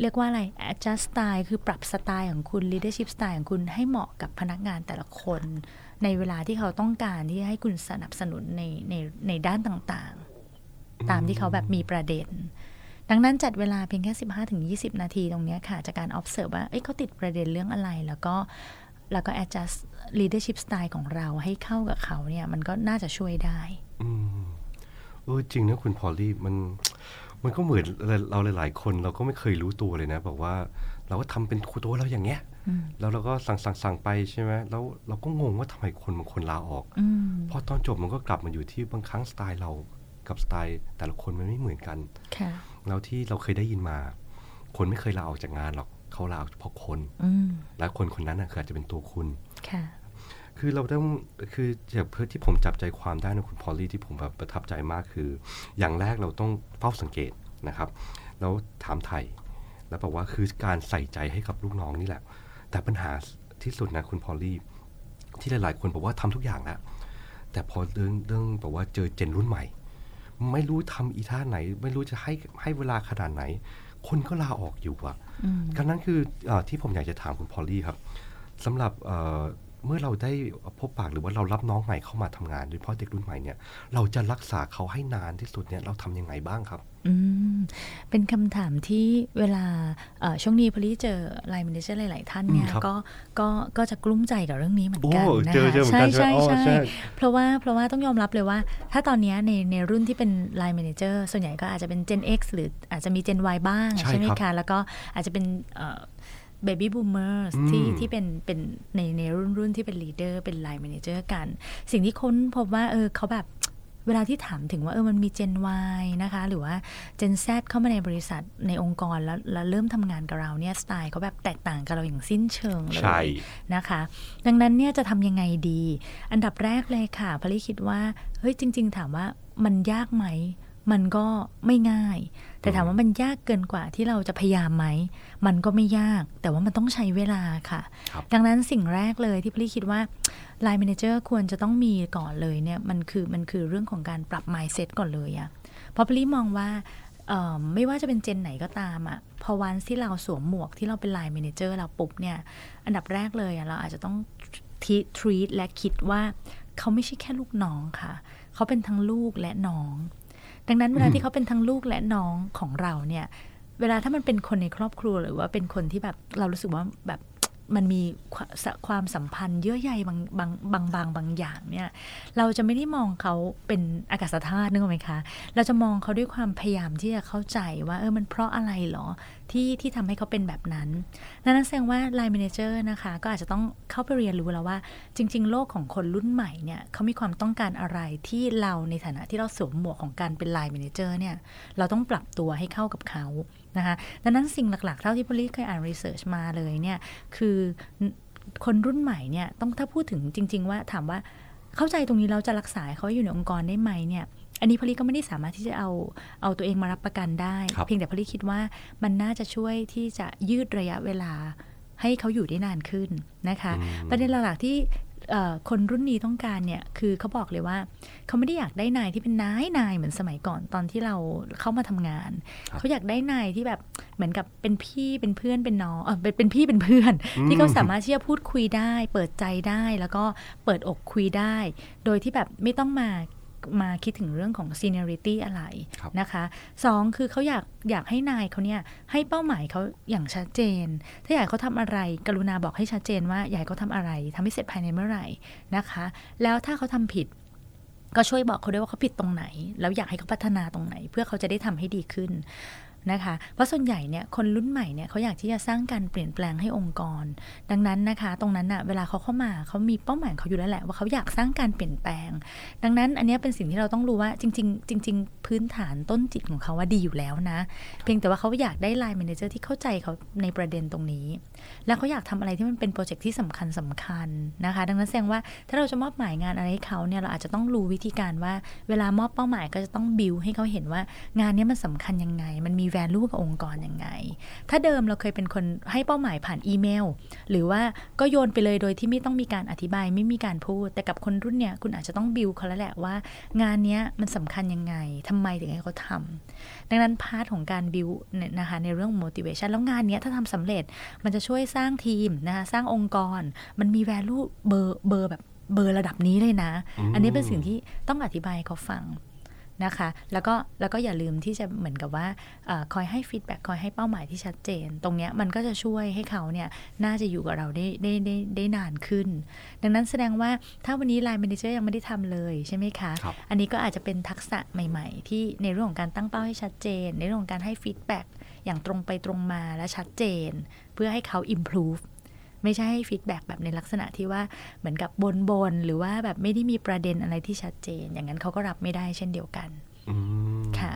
เรียกว่าอะไร adjust style คือปรับสไตล์ของคุณ leadership style ของคุณให้เหมาะกับพนักงานแต่ละคน ในเวลาที่เขาต้องการที่ให้คุณสนับสนุนในในในด้านต่างๆ ตามที่เขาแบบมีประเด็น ดังนั้นจัดเวลาเพียงแค่ 15-20 นาทีตรงเนี้ยค่ะ จากการ observe ว่าเอ้ยเขาติดประเด็นเรื่องอะไรแล้วก็แล้วก็ adjust leadership style ของเราให้เข้ากับเขาเนี่ย มันก็น่าจะช่วยได้ อืมเออจริงนะคุณพอลลี่มันมันก็เหมือนเราหลาย ๆ คนเราก็ไม่เคยรู้ตัวเลยนะบอกว่าเราก็ทำเป็นตัวเราอย่างเงี้ยอืมแล้วเราก็สั่งสั่งสั่งไปใช่ไหมแล้วเราก็งงว่าทำไมคนบางคนลาออกอืมพอตอนจบมันก็กลับมาอยู่ที่บางครั้งสไตล์เรา กับสไตล์ แต่ละคนมันไม่เหมือนกันค่ะแล้วที่เราเคยได้ยินมา คนไม่เคยลาออกจากงานหรอกเขาลาออกเพราะคนอืมและคนคนนั้นน่ะคืออาจจะเป็นตัวคุณค่ะคือเราต้องคือจากเพื่อที่ผมจับใจความได้นะคุณพอลลี่ที่ผมแบบประทับใจมากคือ อย่างแรกเราต้องเฝ้าสังเกตนะครับ แล้วถามไทยแล้วบอกว่าคือการใส่ใจให้กับลูกน้องนี่แหละ แต่ปัญหาที่สุดนะคุณพอลลี่ที่หลายๆ คนบอกว่าทำทุกอย่างแล้วแต่พอเรื่องเรื่องบอกว่าเจอเจนรุ่นใหม่ ไม่รู้ทำอีท่าไหน ไม่รู้จะให้ให้เวลาขนาดไหน คนก็ลาออกอยู่อะอืมดังนั้นคือเออที่ผมอยากจะถามคุณพอลลี่ครับสำหรับเอ่อเมื่อเราได้พบปากหรือว่าเรารับน้องใหม่เข้ามาทำงานโดยเฉพาะเด็กรุ่นใหม่เนี่ย เราจะรักษาเขาให้นานที่สุดเนี่ยเราทำยังไงบ้างครับ อืม เป็นคำถามที่เวลาเอ่อช่วงนี้พอลี่เจอไลน์ m ม n นเจอร์หลาย ๆ ท่านเนี่ยอืมครับก็ก็ก็จะกลุ้มใจกับเรื่องนี้เหมือนกันโอ้นะเจอคะเจอเหมือนกันใช่ใช่ไหมอ๋อใช่ใช่เพราะว่าเพราะว่าต้องยอมรับเลยว่า ถ้าตอนเนี้ยในในรุ่นที่เป็น Line Manager ส่วนใหญ่ก็อาจจะเป็น Gen X หรืออาจจะมี Gen Y บ้างใช่ใช่ไหมครับคะแล้วก็อาจจะเป็นเอ่อ baby boomers อืมที่ที่เป็นเป็นในในรุ่นรุ่นที่เป็น leader เป็น line manager กัน สิ่งที่ค้นพบว่าเออเขาแบบ เวลาที่ถามถึงว่าเออมันมี Gen Y นะคะ หรือว่า Gen Z เข้ามาในบริษัทในองค์กรแล้วแล้วเริ่มทำงานกับเราเนี่ยสไตล์เขาแบบแตกต่างกับเราอย่างสิ้นเชิงเลใช่ยนะคะ ดังนั้นเนี่ยจะทำยังไงดี อันดับแรกเลยค่ะพลิคิดว่าเฮ้ยจริง ๆ ถามว่ามันยากไหมมันก็ไม่ง่าย แต่ถามว่ามันยากเกินกว่าที่เราจะพยายามไหม มันก็ไม่ยาก แต่ว่ามันต้องใช้เวลาค่ะครับดังนั้นสิ่งแรกเลยที่พลี่คิดว่า Line Manager ควรจะต้องมีก่อนเลยเนี่ยมันคือมันคือเรื่องของการปรับ mindset ก่อนเลยอะเพราะพลี่มองว่าเอ่อไม่ว่าจะเป็นเจนไหนก็ตามอะพอวันที่เราสวมหมวกที่เราเป็น Line Manager เราปุ๊บเนี่ย อันดับแรกเลยอะเราอาจจะต้องที treat และคิดว่าเขาไม่ใช่แค่ลูกน้องค่ะ เขาเป็นทั้งลูกและน้อง ดังนั้นเวลาที่เขาเป็นทั้งลูกและน้องของเราเนี่ย เวลาถ้ามันเป็นคนในครอบครัวหรือว่าเป็นคนที่แบบเรารู้สึกว่าแบบ มันมีความสัมพันธ์เยื่อใยบางบางบางบางบางอย่างเนี่ยเราจะไม่ได้มองเขาเป็นอากาศธาตุนึกออกไหมคะ เราจะมองเขาด้วยความพยายามที่จะเข้าใจว่าเออมันเพราะอะไรเหรอที่ที่ทำให้เขาเป็นแบบนั้นนั่นแสดงว่า Line Manager นะคะ ก็อาจจะต้องเข้าไปเรียนรู้แล้วว่า จริง ๆ โลกของคนรุ่นใหม่เนี่ยเขามีความต้องการอะไรที่เราในฐานะที่เราสวมหมวกของการเป็น Line Manager เนี่ยเราต้องปรับตัวให้เข้ากับเขา นะคะดังนั้นสิ่งหลักๆ เท่าที่พลิเคยอ่านรีเสิร์ชมาเลยเนี่ยคือคนรุ่นใหม่เนี่ยต้องถ้าพูดถึงจริง ๆ ว่าถามว่าเข้าใจตรงนี้เราจะรักษาให้เขาอยู่ในองค์กรได้ไหมเนี่ยอันนี้พลิก็ไม่ได้สามารถที่จะเอาเอาตัวเองมารับประกันได้ครับเพียงแต่พลิคิดว่ามันน่าจะช่วยที่จะยืดระยะเวลาให้เขาอยู่ได้นานขึ้นนะคะอืมประเด็นหลักๆที่เอ่อ คนรุ่นนี้ต้องการเนี่ยคือเขาบอกเลยว่าเขาไม่ได้อยากได้นายที่เป็นนายนายเหมือนสมัยก่อนตอนที่เราเข้ามาทำงานครับเขาอยากได้นายที่แบบเหมือนกับเป็นพี่เป็นเพื่อนเป็นน้องเออเป็นเป็นพี่เป็นเพื่อน ที่เขาสามารถที่จะพูดคุยได้ เปิดใจได้แล้วก็เปิดอกคุยได้ โดยที่แบบไม่ต้องมา มาคิดถึงเรื่องของ seniority อะไรครับนะคะสองคือเขาอยากอยากให้นายเขาเนี่ยให้เป้าหมายเขาอย่างชัดเจน ถ้าอยากให้เขาทำอะไร กรุณาบอกให้ชัดเจนว่าอยากให้เขาทำอะไรทำให้เสร็จภายในเมื่อไหร่นะคะ แล้วถ้าเขาทำผิดก็ช่วยบอกเขาด้วยว่าเขาผิดตรงไหน แล้วอยากให้เขาพัฒนาตรงไหน เพื่อเขาจะได้ทำให้ดีขึ้น นะคะ เพราะส่วนใหญ่เนี่ยคนรุ่นใหม่เนี่ยเขาอยากที่จะสร้างการเปลี่ยนแปลงให้องค์กร ดังนั้นนะคะ ตรงนั้นอะเวลาเขาเข้ามาเขามีเป้าหมายเขาอยู่แล้วแหละว่าเขาอยากสร้างการเปลี่ยนแปลง ดังนั้นอันนี้เป็นสิ่งที่เราต้องรู้ว่าจริง ๆ จริง ๆ พื้นฐานต้นจิตของเขาว่าดีอยู่แล้วนะ เพียงแต่ว่าเขาอยากได้ line manager ที่เข้าใจเขาในประเด็นตรงนี้ แล้วเขาอยากทำอะไรที่มันเป็น project ที่สำคัญสำคัญนะคะ ดังนั้นแสดงว่าถ้าเราจะมอบหมายงานอะไรให้เขาเนี่ยเราอาจจะต้องรู้วิธีการว่า เวลามอบเป้าหมายก็จะต้องบิวให้เขาเห็นว่างานเนี้ยมันสำคัญยังไง มันมี value กับองค์กรยังไง ถ้าเดิมเราเคยเป็นคนให้เป้าหมายผ่านอีเมล หรือว่าก็โยนไปเลยโดยที่ไม่ต้องมีการอธิบายไม่มีการพูด แต่กับคนรุ่นเนี่ยคุณอาจจะต้องบิวเขาแล้วแหละว่า งานเนี้ยมันสำคัญยังไงทำไมถึงให้เขาทำดังนั้น part ของการ build เนี่ยนะคะในเรื่อง motivation แล้วงานเนี้ยถ้าทำสำเร็จมันจะช่วยสร้างทีมนะคะสร้างองค์กร มันมี value เบอร์เบอร์แบบเบอร์ระดับนี้เลยนะอืมอันนี้เป็นสิ่งที่ต้องอธิบายให้เขาฟัง นะคะ แล้วก็แล้วก็อย่าลืมที่จะเหมือนกับว่าเออคอยให้ feedback คอยให้เป้าหมายที่ชัดเจน ตรงเนี้ยมันก็จะช่วยให้เขาเนี่ยน่าจะอยู่กับเราได้ได้ได้ได้นานขึ้น ดังนั้นแสดงว่าถ้าวันนี้ Line Manager ยังไม่ได้ทำเลยใช่ไหมคะครับอันนี้ก็อาจจะเป็นทักษะใหม่ ๆ ที่ในเรื่องของการตั้งเป้าให้ชัดเจน ในเรื่องของการให้ feedback อย่างตรงไปตรงมาและชัดเจน เพื่อให้เขา improve ไม่ใช่ให้ feedback แบบในลักษณะที่ว่าเหมือนกับบ่นบ่นๆหรือว่าแบบไม่ได้มีประเด็นอะไรที่ชัดเจน อย่างนั้นเขาก็รับไม่ได้เช่นเดียวกันอืมค่ะ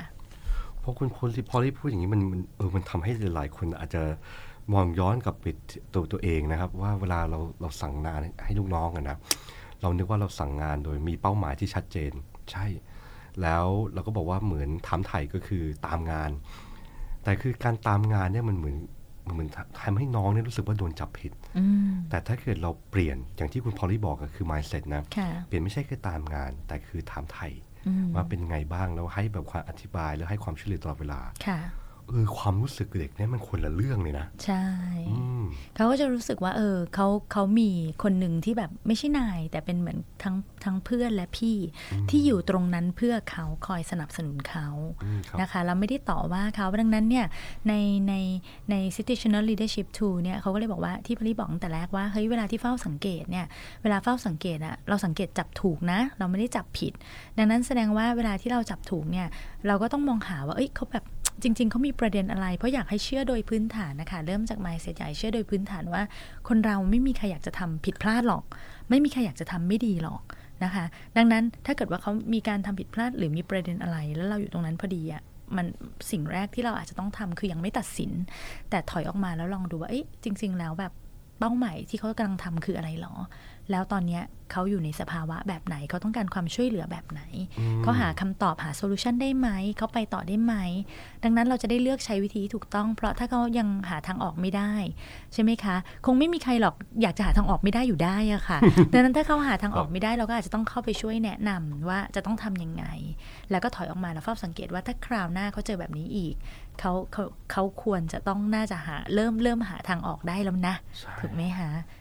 เพราะคุณพอลลี่พอลลี่พูดอย่างนี้มันมันเออมันทำให้หลายๆคนอาจจะมองย้อนกลับไปตัวตัวเองนะครับ ว่าเวลาเราเราสั่งงานให้ลูกน้องอะนะเรานึกว่าเราสั่งงานโดยมีเป้าหมายที่ชัดเจน ใช่ แล้วเราก็บอกว่าเหมือนถามไถ่ก็คือตามงาน แต่คือการตามงานเนี่ยมันเหมือนมัน เหมือนทำให้น้องเนี่ยรู้สึกว่าโดนจับผิดอืมแต่ถ้าเกิดเราเปลี่ยนอย่างที่คุณพอลลี่บอกก็คือ mindset นะค่ะเปลี่ยนไม่ใช่แค่ตามงาน แต่คือถามไทยอืมว่าเป็นไงบ้างแล้วให้แบบความอธิบายแล้วให้ความช่วยเหลือตลอดเวลาค่ะ เออความรู้สึกเด็กเนี่ยมันคนละเรื่องเลยนะ ใช่อืมเขาก็จะรู้สึกว่า เออเขาเขามีคนหนึ่งที่แบบไม่ใช่นาย แต่เป็นเหมือนทั้งทั้งเพื่อนและพี่ที่อยู่ตรงนั้นเพื่อเขาคอยสนับสนุนเขาอืมครับนะคะเราไม่ได้ต่อว่าเขาดังนั้นเนี่ยในในใน situational leadership tool เนี่ยเขาก็เลยบอกว่าที่พลีบอกตั้งแต่แรกว่าเฮ้ยเวลาที่เฝ้าสังเกตเนี่ยเวลาเฝ้าสังเกตอะเราสังเกตจับถูกนะ เราไม่ได้จับผิด ดังนั้นแสดงว่าเวลาที่เราจับถูกเนี่ยเราก็ต้องมองหาว่าเอ้ยเขาแบบ จริง ๆเขามีประเด็นอะไร เพราะอยากให้เชื่อโดยพื้นฐานนะคะ เริ่มจาก mindset ใหญ่เชื่อโดยพื้นฐานว่า คนเราไม่มีใครอยากจะทำผิดพลาดหรอก ไม่มีใครอยากจะทำไม่ดีหรอกนะคะ ดังนั้นถ้าเกิดว่าเขามีการทำผิดพลาดหรือมีประเด็นอะไร แล้วเราอยู่ตรงนั้นพอดีอะมันสิ่งแรกที่เราอาจจะต้องทำคือยังไม่ตัดสิน แต่ถอยออกมาแล้วลองดูว่าเอ๊ะจริง ๆ แล้วแบบเป้าหมายที่เขากำลังทำคืออะไรหรอ แล้วตอนเนี้ยเขาอยู่ในสภาวะแบบไหน เขาต้องการความช่วยเหลือแบบไหน เขาหาคำตอบหาโซลูชันได้ไหม เขาไปต่อได้ไหม ดังนั้นเราจะได้เลือกใช้วิธีที่ถูกต้อง เพราะถ้าเขายังหาทางออกไม่ได้ ใช่ไหมคะ คงไม่มีใครหรอกอยากจะหาทางออกไม่ได้อยู่ได้อะค่ะ ดังนั้นถ้าเขาหาทางออกไม่ได้เราก็อาจจะต้องเข้าไปช่วยแนะนำว่าจะต้องทำยังไง แล้วก็ถอยออกมาแล้วเฝ้าสังเกตว่าถ้าคราวหน้าเขาเจอแบบนี้อีกเขาเขาเขาควรจะต้องน่าจะหาเริ่มเริ่มหาทางออกได้แล้วนะใช่ถูกไหมคะอ่า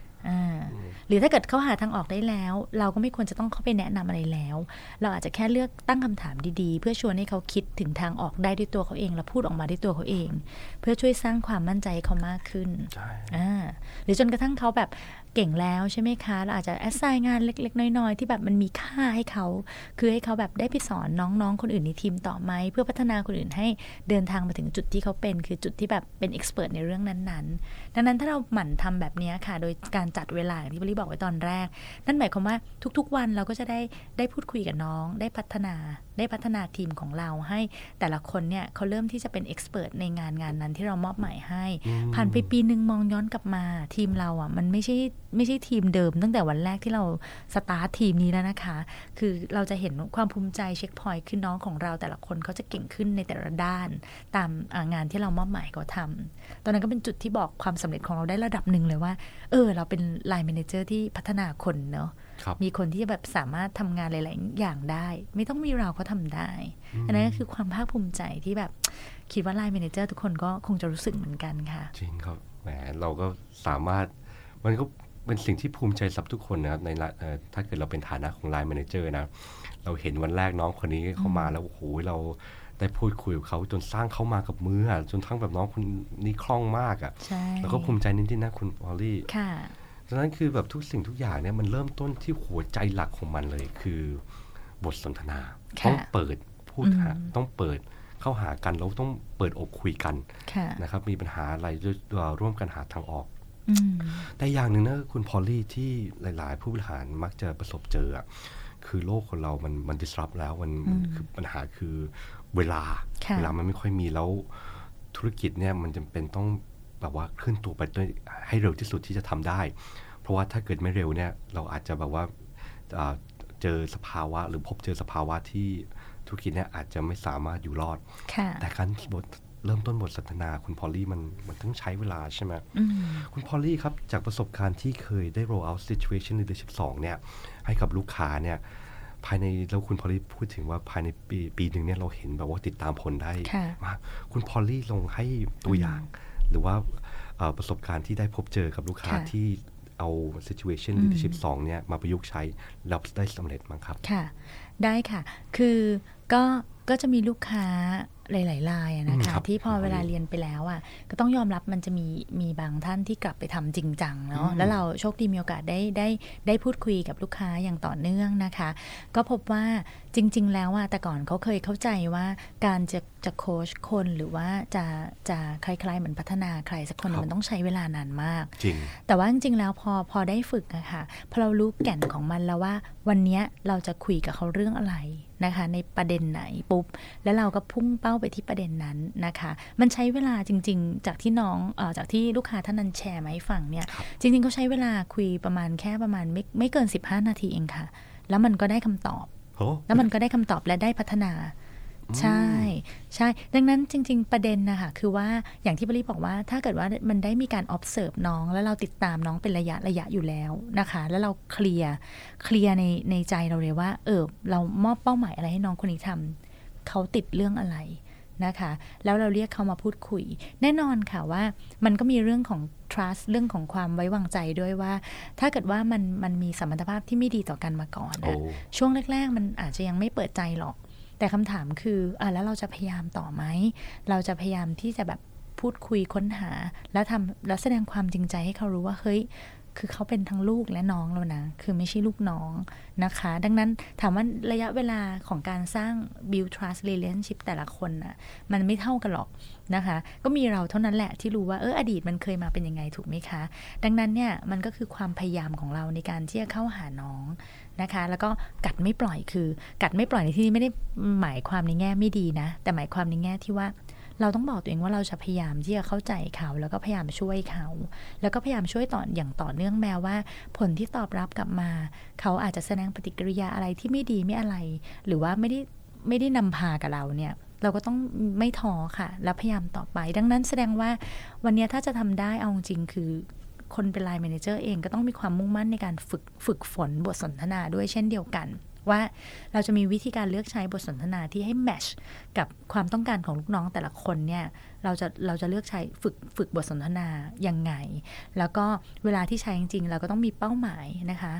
หรือถ้าเกิดเขาหาทางออกได้แล้ว เราก็ไม่ควรจะต้องเข้าไปแนะนำอะไรแล้ว เราอาจจะแค่เลือกตั้งคำถามดีๆ เพื่อชวนให้เขาคิดถึงทางออกได้ด้วยตัวเขาเอง และพูดออกมาด้วยตัวเขาเอง เพื่อช่วยสร้างความมั่นใจให้เขามากขึ้นใช่อ่าหรือจนกระทั่งเขาแบบ เก่งแล้วใช่ไหมคะเราอาจจะแอสไซน์งานเล็ก ๆ น้อย ๆ ที่แบบมันมีค่าให้เขา คือให้เขาแบบได้ไปสอนน้องๆ คนอื่นในทีมต่อไหม เพื่อพัฒนาคนอื่นให้เดินทางมาถึงจุดที่เขาเป็น คือจุดที่แบบเป็นเอ็กซ์เพรสในเรื่องนั้นๆ ดังนั้นถ้าเราหมั่นทำแบบเนี้ยค่ะ โดยการจัดเวลาอย่างที่บริบอกไว้ตอนแรก นั่นหมายความว่าทุกๆ วันเราก็จะได้ได้พูดคุยกับน้อง ได้พัฒนา ได้พัฒนาทีมของเราให้แต่ละคนเนี่ยเขาเริ่มที่จะเป็น expert ในงานงานนั้นที่เรามอบหมายให้ ผ่านไปปีหนึ่งมองย้อนกลับมาทีมเราอะมันไม่ใช่ไม่ใช่ทีมเดิม ตั้งแต่วันแรกที่เราสตาร์ททีมนี้แล้วนะคะ คือเราจะเห็นความภูมิใจ checkpoint คือน้องของเราแต่ละคนเขาจะเก่งขึ้นในแต่ละด้าน ตามงานที่เรามอบหมายเขาทำตอนนั้นก็เป็นจุดที่บอกความสำเร็จของเราได้ระดับหนึ่งเลยว่า เออ เราเป็น line manager ที่พัฒนาคนเนาะครับมีคนที่แบบสามารถทำงานหลาย ๆ อย่างได้ ไม่ต้องมีเราก็ทำได้ อันนั้นก็คือความภาคภูมิใจที่แบบคิดว่า line manager ทุกคนก็คงจะรู้สึกเหมือนกันค่ะ จริงครับแหมเราก็สามารถมันก็ เป็นสิ่งที่ภูมิใจสำหรับทุกคนนะครับในละเอ่อถ้าเกิดเราเป็นฐานะของ line manager นะ เราเห็นวันแรกน้องคนนี้เข้ามาแล้วโอ้โหเราได้พูดคุยกับเขาจนสร้างเขามากับมืออะจนทั้งแบบน้องคนนี้คล่องมากอะใช่แล้วก็ภูมิใจนิดๆนะคุณพอลลี่ค่ะดังนั้นคือแบบทุกสิ่งทุกอย่างเนี่ยมันเริ่มต้นที่หัวใจหลักของมันเลยคือบทสนทนาค่ะต้องเปิดพูดหาอืมต้องเปิดเข้าหากันแล้วต้องเปิดอกคุยกันค่ะนะครับมีปัญหาอะไรด้วยเอ่อร่วมกันหาทางออกอืม แต่อย่างหนึ่งนะคุณพอลลี่ที่หลาย ๆ ผู้บริหารมักจะประสบเจออะคือโลกของเรามันมัน disrupt แล้วมันมันคือปัญหาคือเวลาค่ะเวลามันไม่ค่อยมีแล้วธุรกิจเนี่ยมันจำเป็นต้องแบบว่าเคลื่อนตัวไปด้วยให้เร็วที่สุดที่จะทำได้ เพราะว่าถ้าเกิดไม่เร็วเนี่ยเราอาจจะแบบว่าอ่าเจอสภาวะ หรือพบเจอสภาวะที่ธุรกิจเนี่ยอาจจะไม่สามารถอยู่รอดค่ะแต่การบท เริ่มต้นบทสนทนาคุณพอลลี่มันมันต้องใช้เวลาใช่ไหมอืมคุณพอลลี่ครับ จากประสบการณ์ที่เคยได้ roll out situation leadership 2เนี่ย ให้กับลูกค้าเนี่ยภายในแล้วคุณพอลลี่พูดถึงว่าภายในปีปีหนึ่งเนี่ยเราเห็นแบบว่าติดตามผลได้ค่ะมากคุณพอลลี่ลงให้ตัวอย่าง หรือว่าเอ่อประสบการณ์ที่ได้พบเจอกับลูกค้าค่ะที่เอา situation leadership 2เนี่ยมาประยุกต์ใช้แล้วได้สำเร็จมั้งครับ ค่ะ ได้ค่ะ คือก็ ก็จะมีลูกค้าหลายๆรายอะนะอืมคะครับที่พอครับเวลาเรียนไปแล้วอะก็ต้องยอมรับมันจะมีมีบางท่านที่กลับไปทำจริงจังเนาะอืมแล้วเราโชคดีมีโอกาสได้ได้ได้พูดคุยกับลูกค้าอย่างต่อเนื่องนะคะ ก็พบว่าจริง ๆ แล้วอะแต่ก่อนเขาเคยเข้าใจว่าการจะจะโค้ชคนหรือว่าจะจะคล้ายๆเหมือนพัฒนาใครสักคนเนี่ยมันต้องใช้เวลานานมากจริงแต่ว่าจริงๆแล้วพอพอได้ฝึกอะค่ะพอเรารู้แก่นของมันแล้วว่า วันเนี้ยเราจะคุยกับเขาเรื่องอะไร นะคะ ในประเด็นไหนปุ๊บ แล้วเราก็พุ่งเป้าไปที่ประเด็นนั้นนะคะ มันใช้เวลาจริง ๆ จากที่น้องเออจากที่ลูกค้าท่านนั้นแชร์มาให้ฟังเนี่ย จริงๆเขาใช้เวลาคุยประมาณแค่ประมาณไม่ไม่เกิน 15 นาทีเองค่ะ แล้วมันก็ได้คำตอบโอ้แล้วมันก็ได้คำตอบและได้พัฒนา ใช่ใช่ ดังนั้นจริง ๆ ประเด็นนะคะคือว่าอย่างที่บริบอกว่าถ้าเกิดว่ามันได้มีการ observe น้อง แล้วเราติดตามน้องเป็นระยะระยะอยู่แล้วนะคะ แล้วเราเคลียร์เคลียร์ในในใจเราเลยว่าเออเรามอบเป้าหมายอะไรให้น้องคนนี้ทำเขาติดเรื่องอะไรนะคะ แล้วเราเรียกเขามาพูดคุย แน่นอนค่ะว่ามันก็มีเรื่องของ trust เรื่องของความไว้วางใจด้วยว่า ถ้าเกิดว่ามันมันมีสมรรถภาพที่ไม่ดีต่อกันมาก่อนโอ้นะช่วงแรก ๆ มันอาจจะยังไม่เปิดใจหรอก แต่คำถามคืออะแล้วเราจะพยายามต่อไหม เราจะพยายามที่จะแบบพูดคุยค้นหา แล้วทำแล้วแสดงความจริงใจให้เขารู้ว่าเฮ้ยคือเขาเป็นทั้งลูกและน้องแล้วนะ คือไม่ใช่ลูกน้องนะคะ ดังนั้นถามว่าระยะเวลาของการสร้าง build trust relationship แต่ละคนน่ะ มันไม่เท่ากันหรอกนะคะ ก็มีเราเท่านั้นแหละที่รู้ว่าเอออดีตมันเคยมาเป็นยังไงถูกไหมคะ ดังนั้นเนี่ยมันก็คือความพยายามของเราในการที่จะเข้าหาน้อง นะคะ แล้วก็กัดไม่ปล่อยคือ กัดไม่ปล่อยในที่นี้ไม่ได้หมายความในแง่ไม่ดีนะ แต่หมายความในแง่ที่ว่าเราต้องบอกตัวเองว่าเราจะพยายามที่จะเข้าใจเขา แล้วก็พยายามช่วยเขา แล้วก็พยายามช่วยต่ออย่างต่อเนื่องแม้ว่า ผลที่ตอบรับกลับมา เขาอาจจะแสดงปฏิกิริยาอะไรที่ไม่ดีไม่อะไร หรือว่าไม่ได้ไม่ได้นำพากับเราเนี่ย เราก็ต้องไม่ท้อค่ะ แล้วพยายามต่อไป ดังนั้นแสดงว่าวันนี้ถ้าจะทำได้เอาจริงคือ คนเป็น line manager เองก็ต้องมีความมุ่งมั่นในการฝึกฝึกฝนบทสนทนาด้วยเช่นเดียวกัน ว่าเราจะมีวิธีการเลือกใช้บทสนทนาที่ให้ match กับความต้องการของลูกน้องแต่ละคนเนี่ยเราจะเราจะเลือกใช้ฝึกฝึกบทสนทนายังไง แล้วก็เวลาที่ใช้จริงๆ เราก็ต้องมีเป้าหมายนะคะ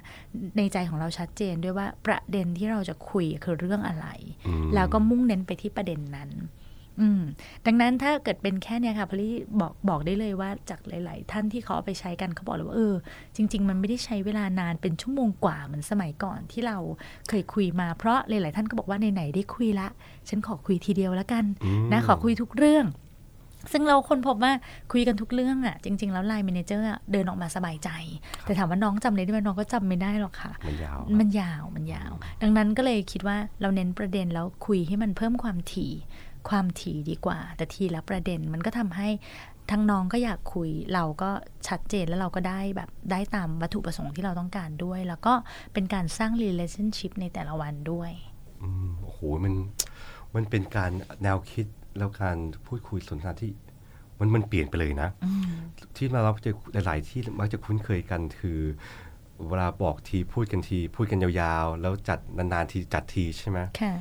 ในใจของเราชัดเจนด้วยว่าประเด็นที่เราจะคุยคือเรื่องอะไรอืมแล้วก็มุ่งเน้นไปที่ประเด็นนั้น อืมดังนั้นถ้าเกิดเป็นแค่เนี้ยค่ะพลี่บอกบอกได้เลยว่าจากหลาย ๆ ท่านที่เขาเอาไปใช้กันเขาบอกเลยว่าเออ จริง ๆ มันไม่ได้ใช้เวลานานเป็นชั่วโมงกว่าเหมือนสมัยก่อนที่เราเคยคุยมาเพราะหลาย ๆ ท่านก็บอกว่าไหน ๆ ได้คุยละ ฉันขอคุยทีเดียวแล้วกันอืมนะขอคุยทุกเรื่องซึ่งเราค้นพบว่าคุยกันทุกเรื่องอะจริง ๆ แล้ว line manager เดินออกมาสบายใจ แต่ถามว่าน้องจำอะไรได้ไหมน้องก็จำไม่ได้หรอกค่ะ มันยาวมันยาวมันยาว ดังนั้นก็เลยคิดว่าเราเน้นประเด็นแล้วคุยให้มันเพิ่มความถี่ ความถี่ดีกว่า แต่ทีละประเด็นมันก็ทำให้ทั้งน้องก็อยากคุยเราก็ชัดเจนแล้วเราก็ได้แบบได้ตามวัตถุประสงค์ที่เราต้องการด้วย แล้วก็เป็นการสร้าง relationship ในแต่ละวันด้วยอืมโอ้โหมันมันเป็นการแนวคิดแล้วการพูดคุยสนทนาที่มันมันเปลี่ยนไปเลยนะ ที่มาเราจะหลาย ๆ ที่มักจะคุ้นเคยกันคือเวลาบอกทีพูดกันที พูดกันยาว ๆ แล้วจัดนาน ๆ ทีจัดทีใช่ไหมค่ะ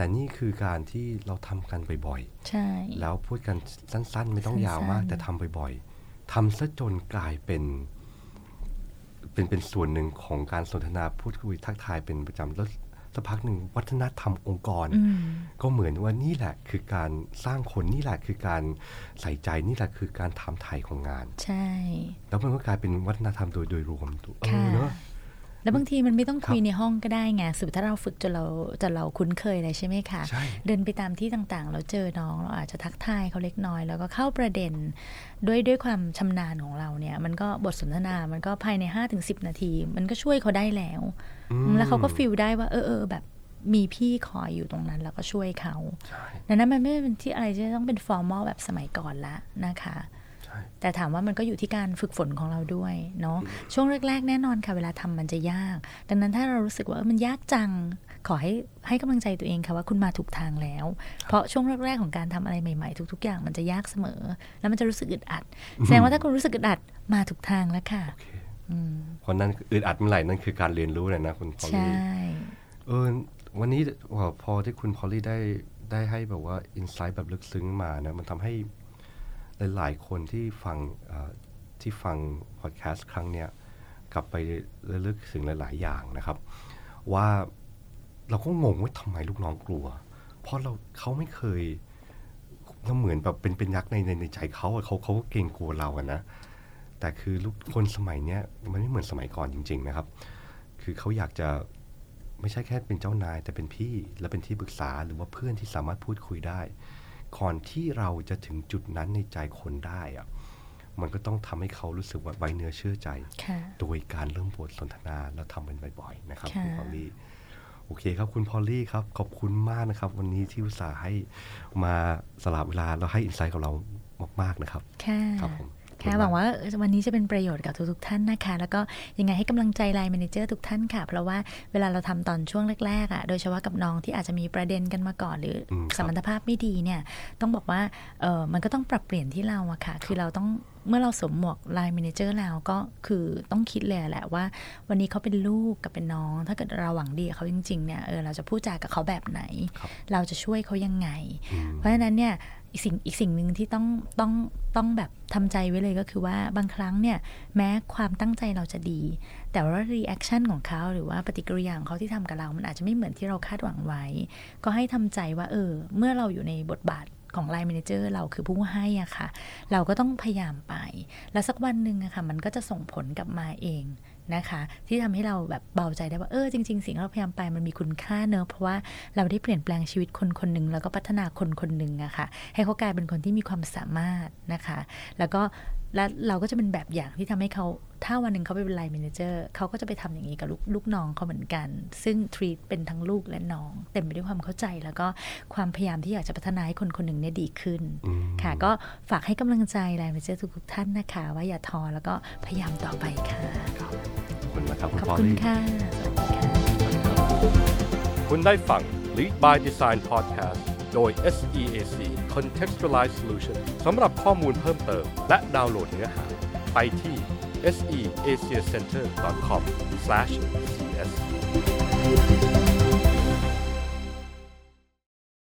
แต่นี่คือการที่เราทำกันบ่อยใช่ๆแล้วพูดกันสั้นๆ ไม่ต้องยาวมากสั้นๆแต่ทำบ่อยๆทำซะจนกลายเป็น เป็นเป็นส่วนหนึ่งของการสนทนาพูดคุยทักทายเป็นประจำแล้วสักพักหนึ่งวัฒนธรรมองค์กรอืมก็เหมือนว่านี่แหละคือการสร้างคนนี่แหละคือการใส่ใจนี่แหละคือการทำไทยของงาน ใช่ แล้วมันก็กลายเป็นวัฒนธรรมโดยโดยรวมเอค่ะอเนอะ แล้วบางทีมันไม่ต้องคุยครับในห้องก็ได้ไงสุดถ้าเราฝึกจนเราจนเราคุ้นเคยเลยใช่ไหมคะใช่เดินไปตามที่ต่างๆ เราเจอน้องเราอาจจะทักทายเขาเล็กน้อย แล้วก็เข้าประเด็น ด้วยด้วยความชำนาญของเราเนี่ย มันก็บทสนทนา มันก็ภายใน 5-10 นาที มันก็ช่วยเขาได้แล้วอืมแล้วเขาก็ฟีลได้ว่าเออเออแบบมีพี่คอยอยู่ตรงนั้นแล้วก็ช่วยเขาใช่ดังนั้นมันไม่เป็นที่อะไรที่จะต้องเป็นฟอร์มอลแบบสมัยก่อนละนะคะใช่ แต่ถามว่ามันก็อยู่ที่การฝึกฝนของเราด้วยเนาะช่วงแรก ๆ แน่นอนค่ะเวลาทำมันจะยาก ดังนั้นถ้าเรารู้สึกว่าเออมันยากจังขอให้ให้กำลังใจตัวเองค่ะว่าคุณมาถูกทางแล้ว เพราะช่วงแรกๆของการทำอะไรใหม่ ๆ ทุก ๆ อย่างมันจะยากเสมอ แล้วมันจะรู้สึกอึดอัด แสดงว่าถ้าคุณรู้สึกอึดอัดมาถูกทางแล้วค่ะโอเคอืมเพราะนั่นอึดอัดเมื่อไหร่นั่นคือการเรียนรู้เลยนะคุณพอลใช่ลี่เออวันนี้พอที่คุณพอลลี่ได้ได้ให้แบบว่าอินไซต์แบบลึกซึ้งมานะมันทำให้ หลายๆคนที่ฟังที่ฟังพอดแคสต์ครั้งเนี้ยกลับไประลึกถึงหลาย ๆ อย่างนะครับ ว่าเราก็งงว่าทำไมลูกน้องกลัว เพราะเราเขาไม่เคยเราเหมือนแบบเป็นเป็นยักษ์ในในในใจเขาเขาเขาก็เกรงกลัวเราอะนะแต่คือลูกคนสมัยเนี้ยมันไม่เหมือนสมัยก่อนจริง ๆ นะครับ คือเขาอยากจะไม่ใช่แค่เป็นเจ้านาย แต่เป็นพี่และเป็นที่ปรึกษาหรือว่าเพื่อนที่สามารถพูดคุยได้ ก่อนที่เราจะถึงจุดนั้นในใจคนได้อะมันก็ต้องทำให้เขารู้สึกว่าไว้เนื้อเชื่อใจค่ะโดยการเริ่มบทสนทนาแล้วทำมันบ่อยๆ นะครับค่ะคุณพอลลี่โอเคครับคุณพอลลี่ครับ ขอบคุณมากนะครับ วันนี้ที่อุตส่าห์ให้มาสละเวลาแล้วให้ insight กับเรามาก ๆ นะครับ ค่ะครับผม ค่ะหวังว่าวันนี้จะเป็นประโยชน์กับทุกๆท่านนะคะ แล้วก็ยังไงให้กำลังใจ line manager ทุกท่านค่ะ เพราะว่าเวลาเราทำตอนช่วงแรกๆอะโดยเฉพาะกับน้องที่อาจจะมีประเด็นกันมาก่อน หรืออมครับสัมพันธภาพไม่ดีเนี่ยต้องบอกว่าเออมันก็ต้องปรับเปลี่ยนที่เราอะค่ะ คือเราต้องเมื่อเราสวมหมวก line manager แล้วก็คือต้องคิดเลยแหละว่า วันนี้เขาเป็นลูกกับเป็นน้อง ถ้าเกิดเราหวังดีกับเขาจริงๆเนี่ยเออเราจะพูดจากับเขาแบบไหนครับเราจะช่วยเขายังไงอืมเพราะฉะนั้นเนี่ย อีกสิ่งอีกสิ่งหนึ่งที่ต้องต้องต้องแบบทำใจไว้เลยก็คือว่าบางครั้งเนี่ยแม้ความตั้งใจเราจะดี แต่ว่า reaction ของเขาหรือว่าปฏิกิริยาของเขาที่ทำกับเรา มันอาจจะไม่เหมือนที่เราคาดหวังไว้ ก็ให้ทำใจว่าเออ เมื่อเราอยู่ในบทบาทของไลน์ m ม n เจอร์เราคือผู้ให้อะค่ะ เราก็ต้องพยายามไป แล้วสักวันหนึ่งอะค่ะ มันก็จะส่งผลกลับมาเอง นะคะ ที่ทำให้เราแบบเบาใจได้ว่าเออจริง ๆ สิ่งที่เราพยายามไปมันมีคุณค่าเนอะเพราะว่าเราได้เปลี่ยนแปลงชีวิตคนคนหนึ่งแล้วก็พัฒนาคนคนหนึ่งอะค่ะให้เขากลายเป็นคนที่มีความสามารถนะคะ แล้วก็ และเราก็จะเป็นแบบอย่างที่ทำให้เขาถ้าวันหนึ่งเขาไปเป็นไลน์ m ม n เจอร์เขาก็จะไปทำอย่างนี้กับลูกลูกน้องเขาเหมือนกัน ซึ่งทรีตเป็นทั้งลูกและน้อง เต็มไปด้วยความเข้าใจแล้วก็ความพยายามที่อยากจะพัฒนาให้คนคนหนึ่งเนี่ยดีขึ้นอืมค่ะ ก็ฝากให้กำลังใจไลน์ m ม n เจอร์ทุกๆท่านนะคะ ว่าอย่าท้อแล้วก็พยายามต่อไปค่ะขอบคุณนะครับคุณขอบพอลคุณลี่ค่ะสวัสดีค่ะคุณได้ฟัง Lead by Design Podcast โดย SEAC Contextualized Solution สำหรับข้อมูลเพิ่มเติม และดาวน์โหลดเนื้อหา ไปที่ seasiacenter.com/cs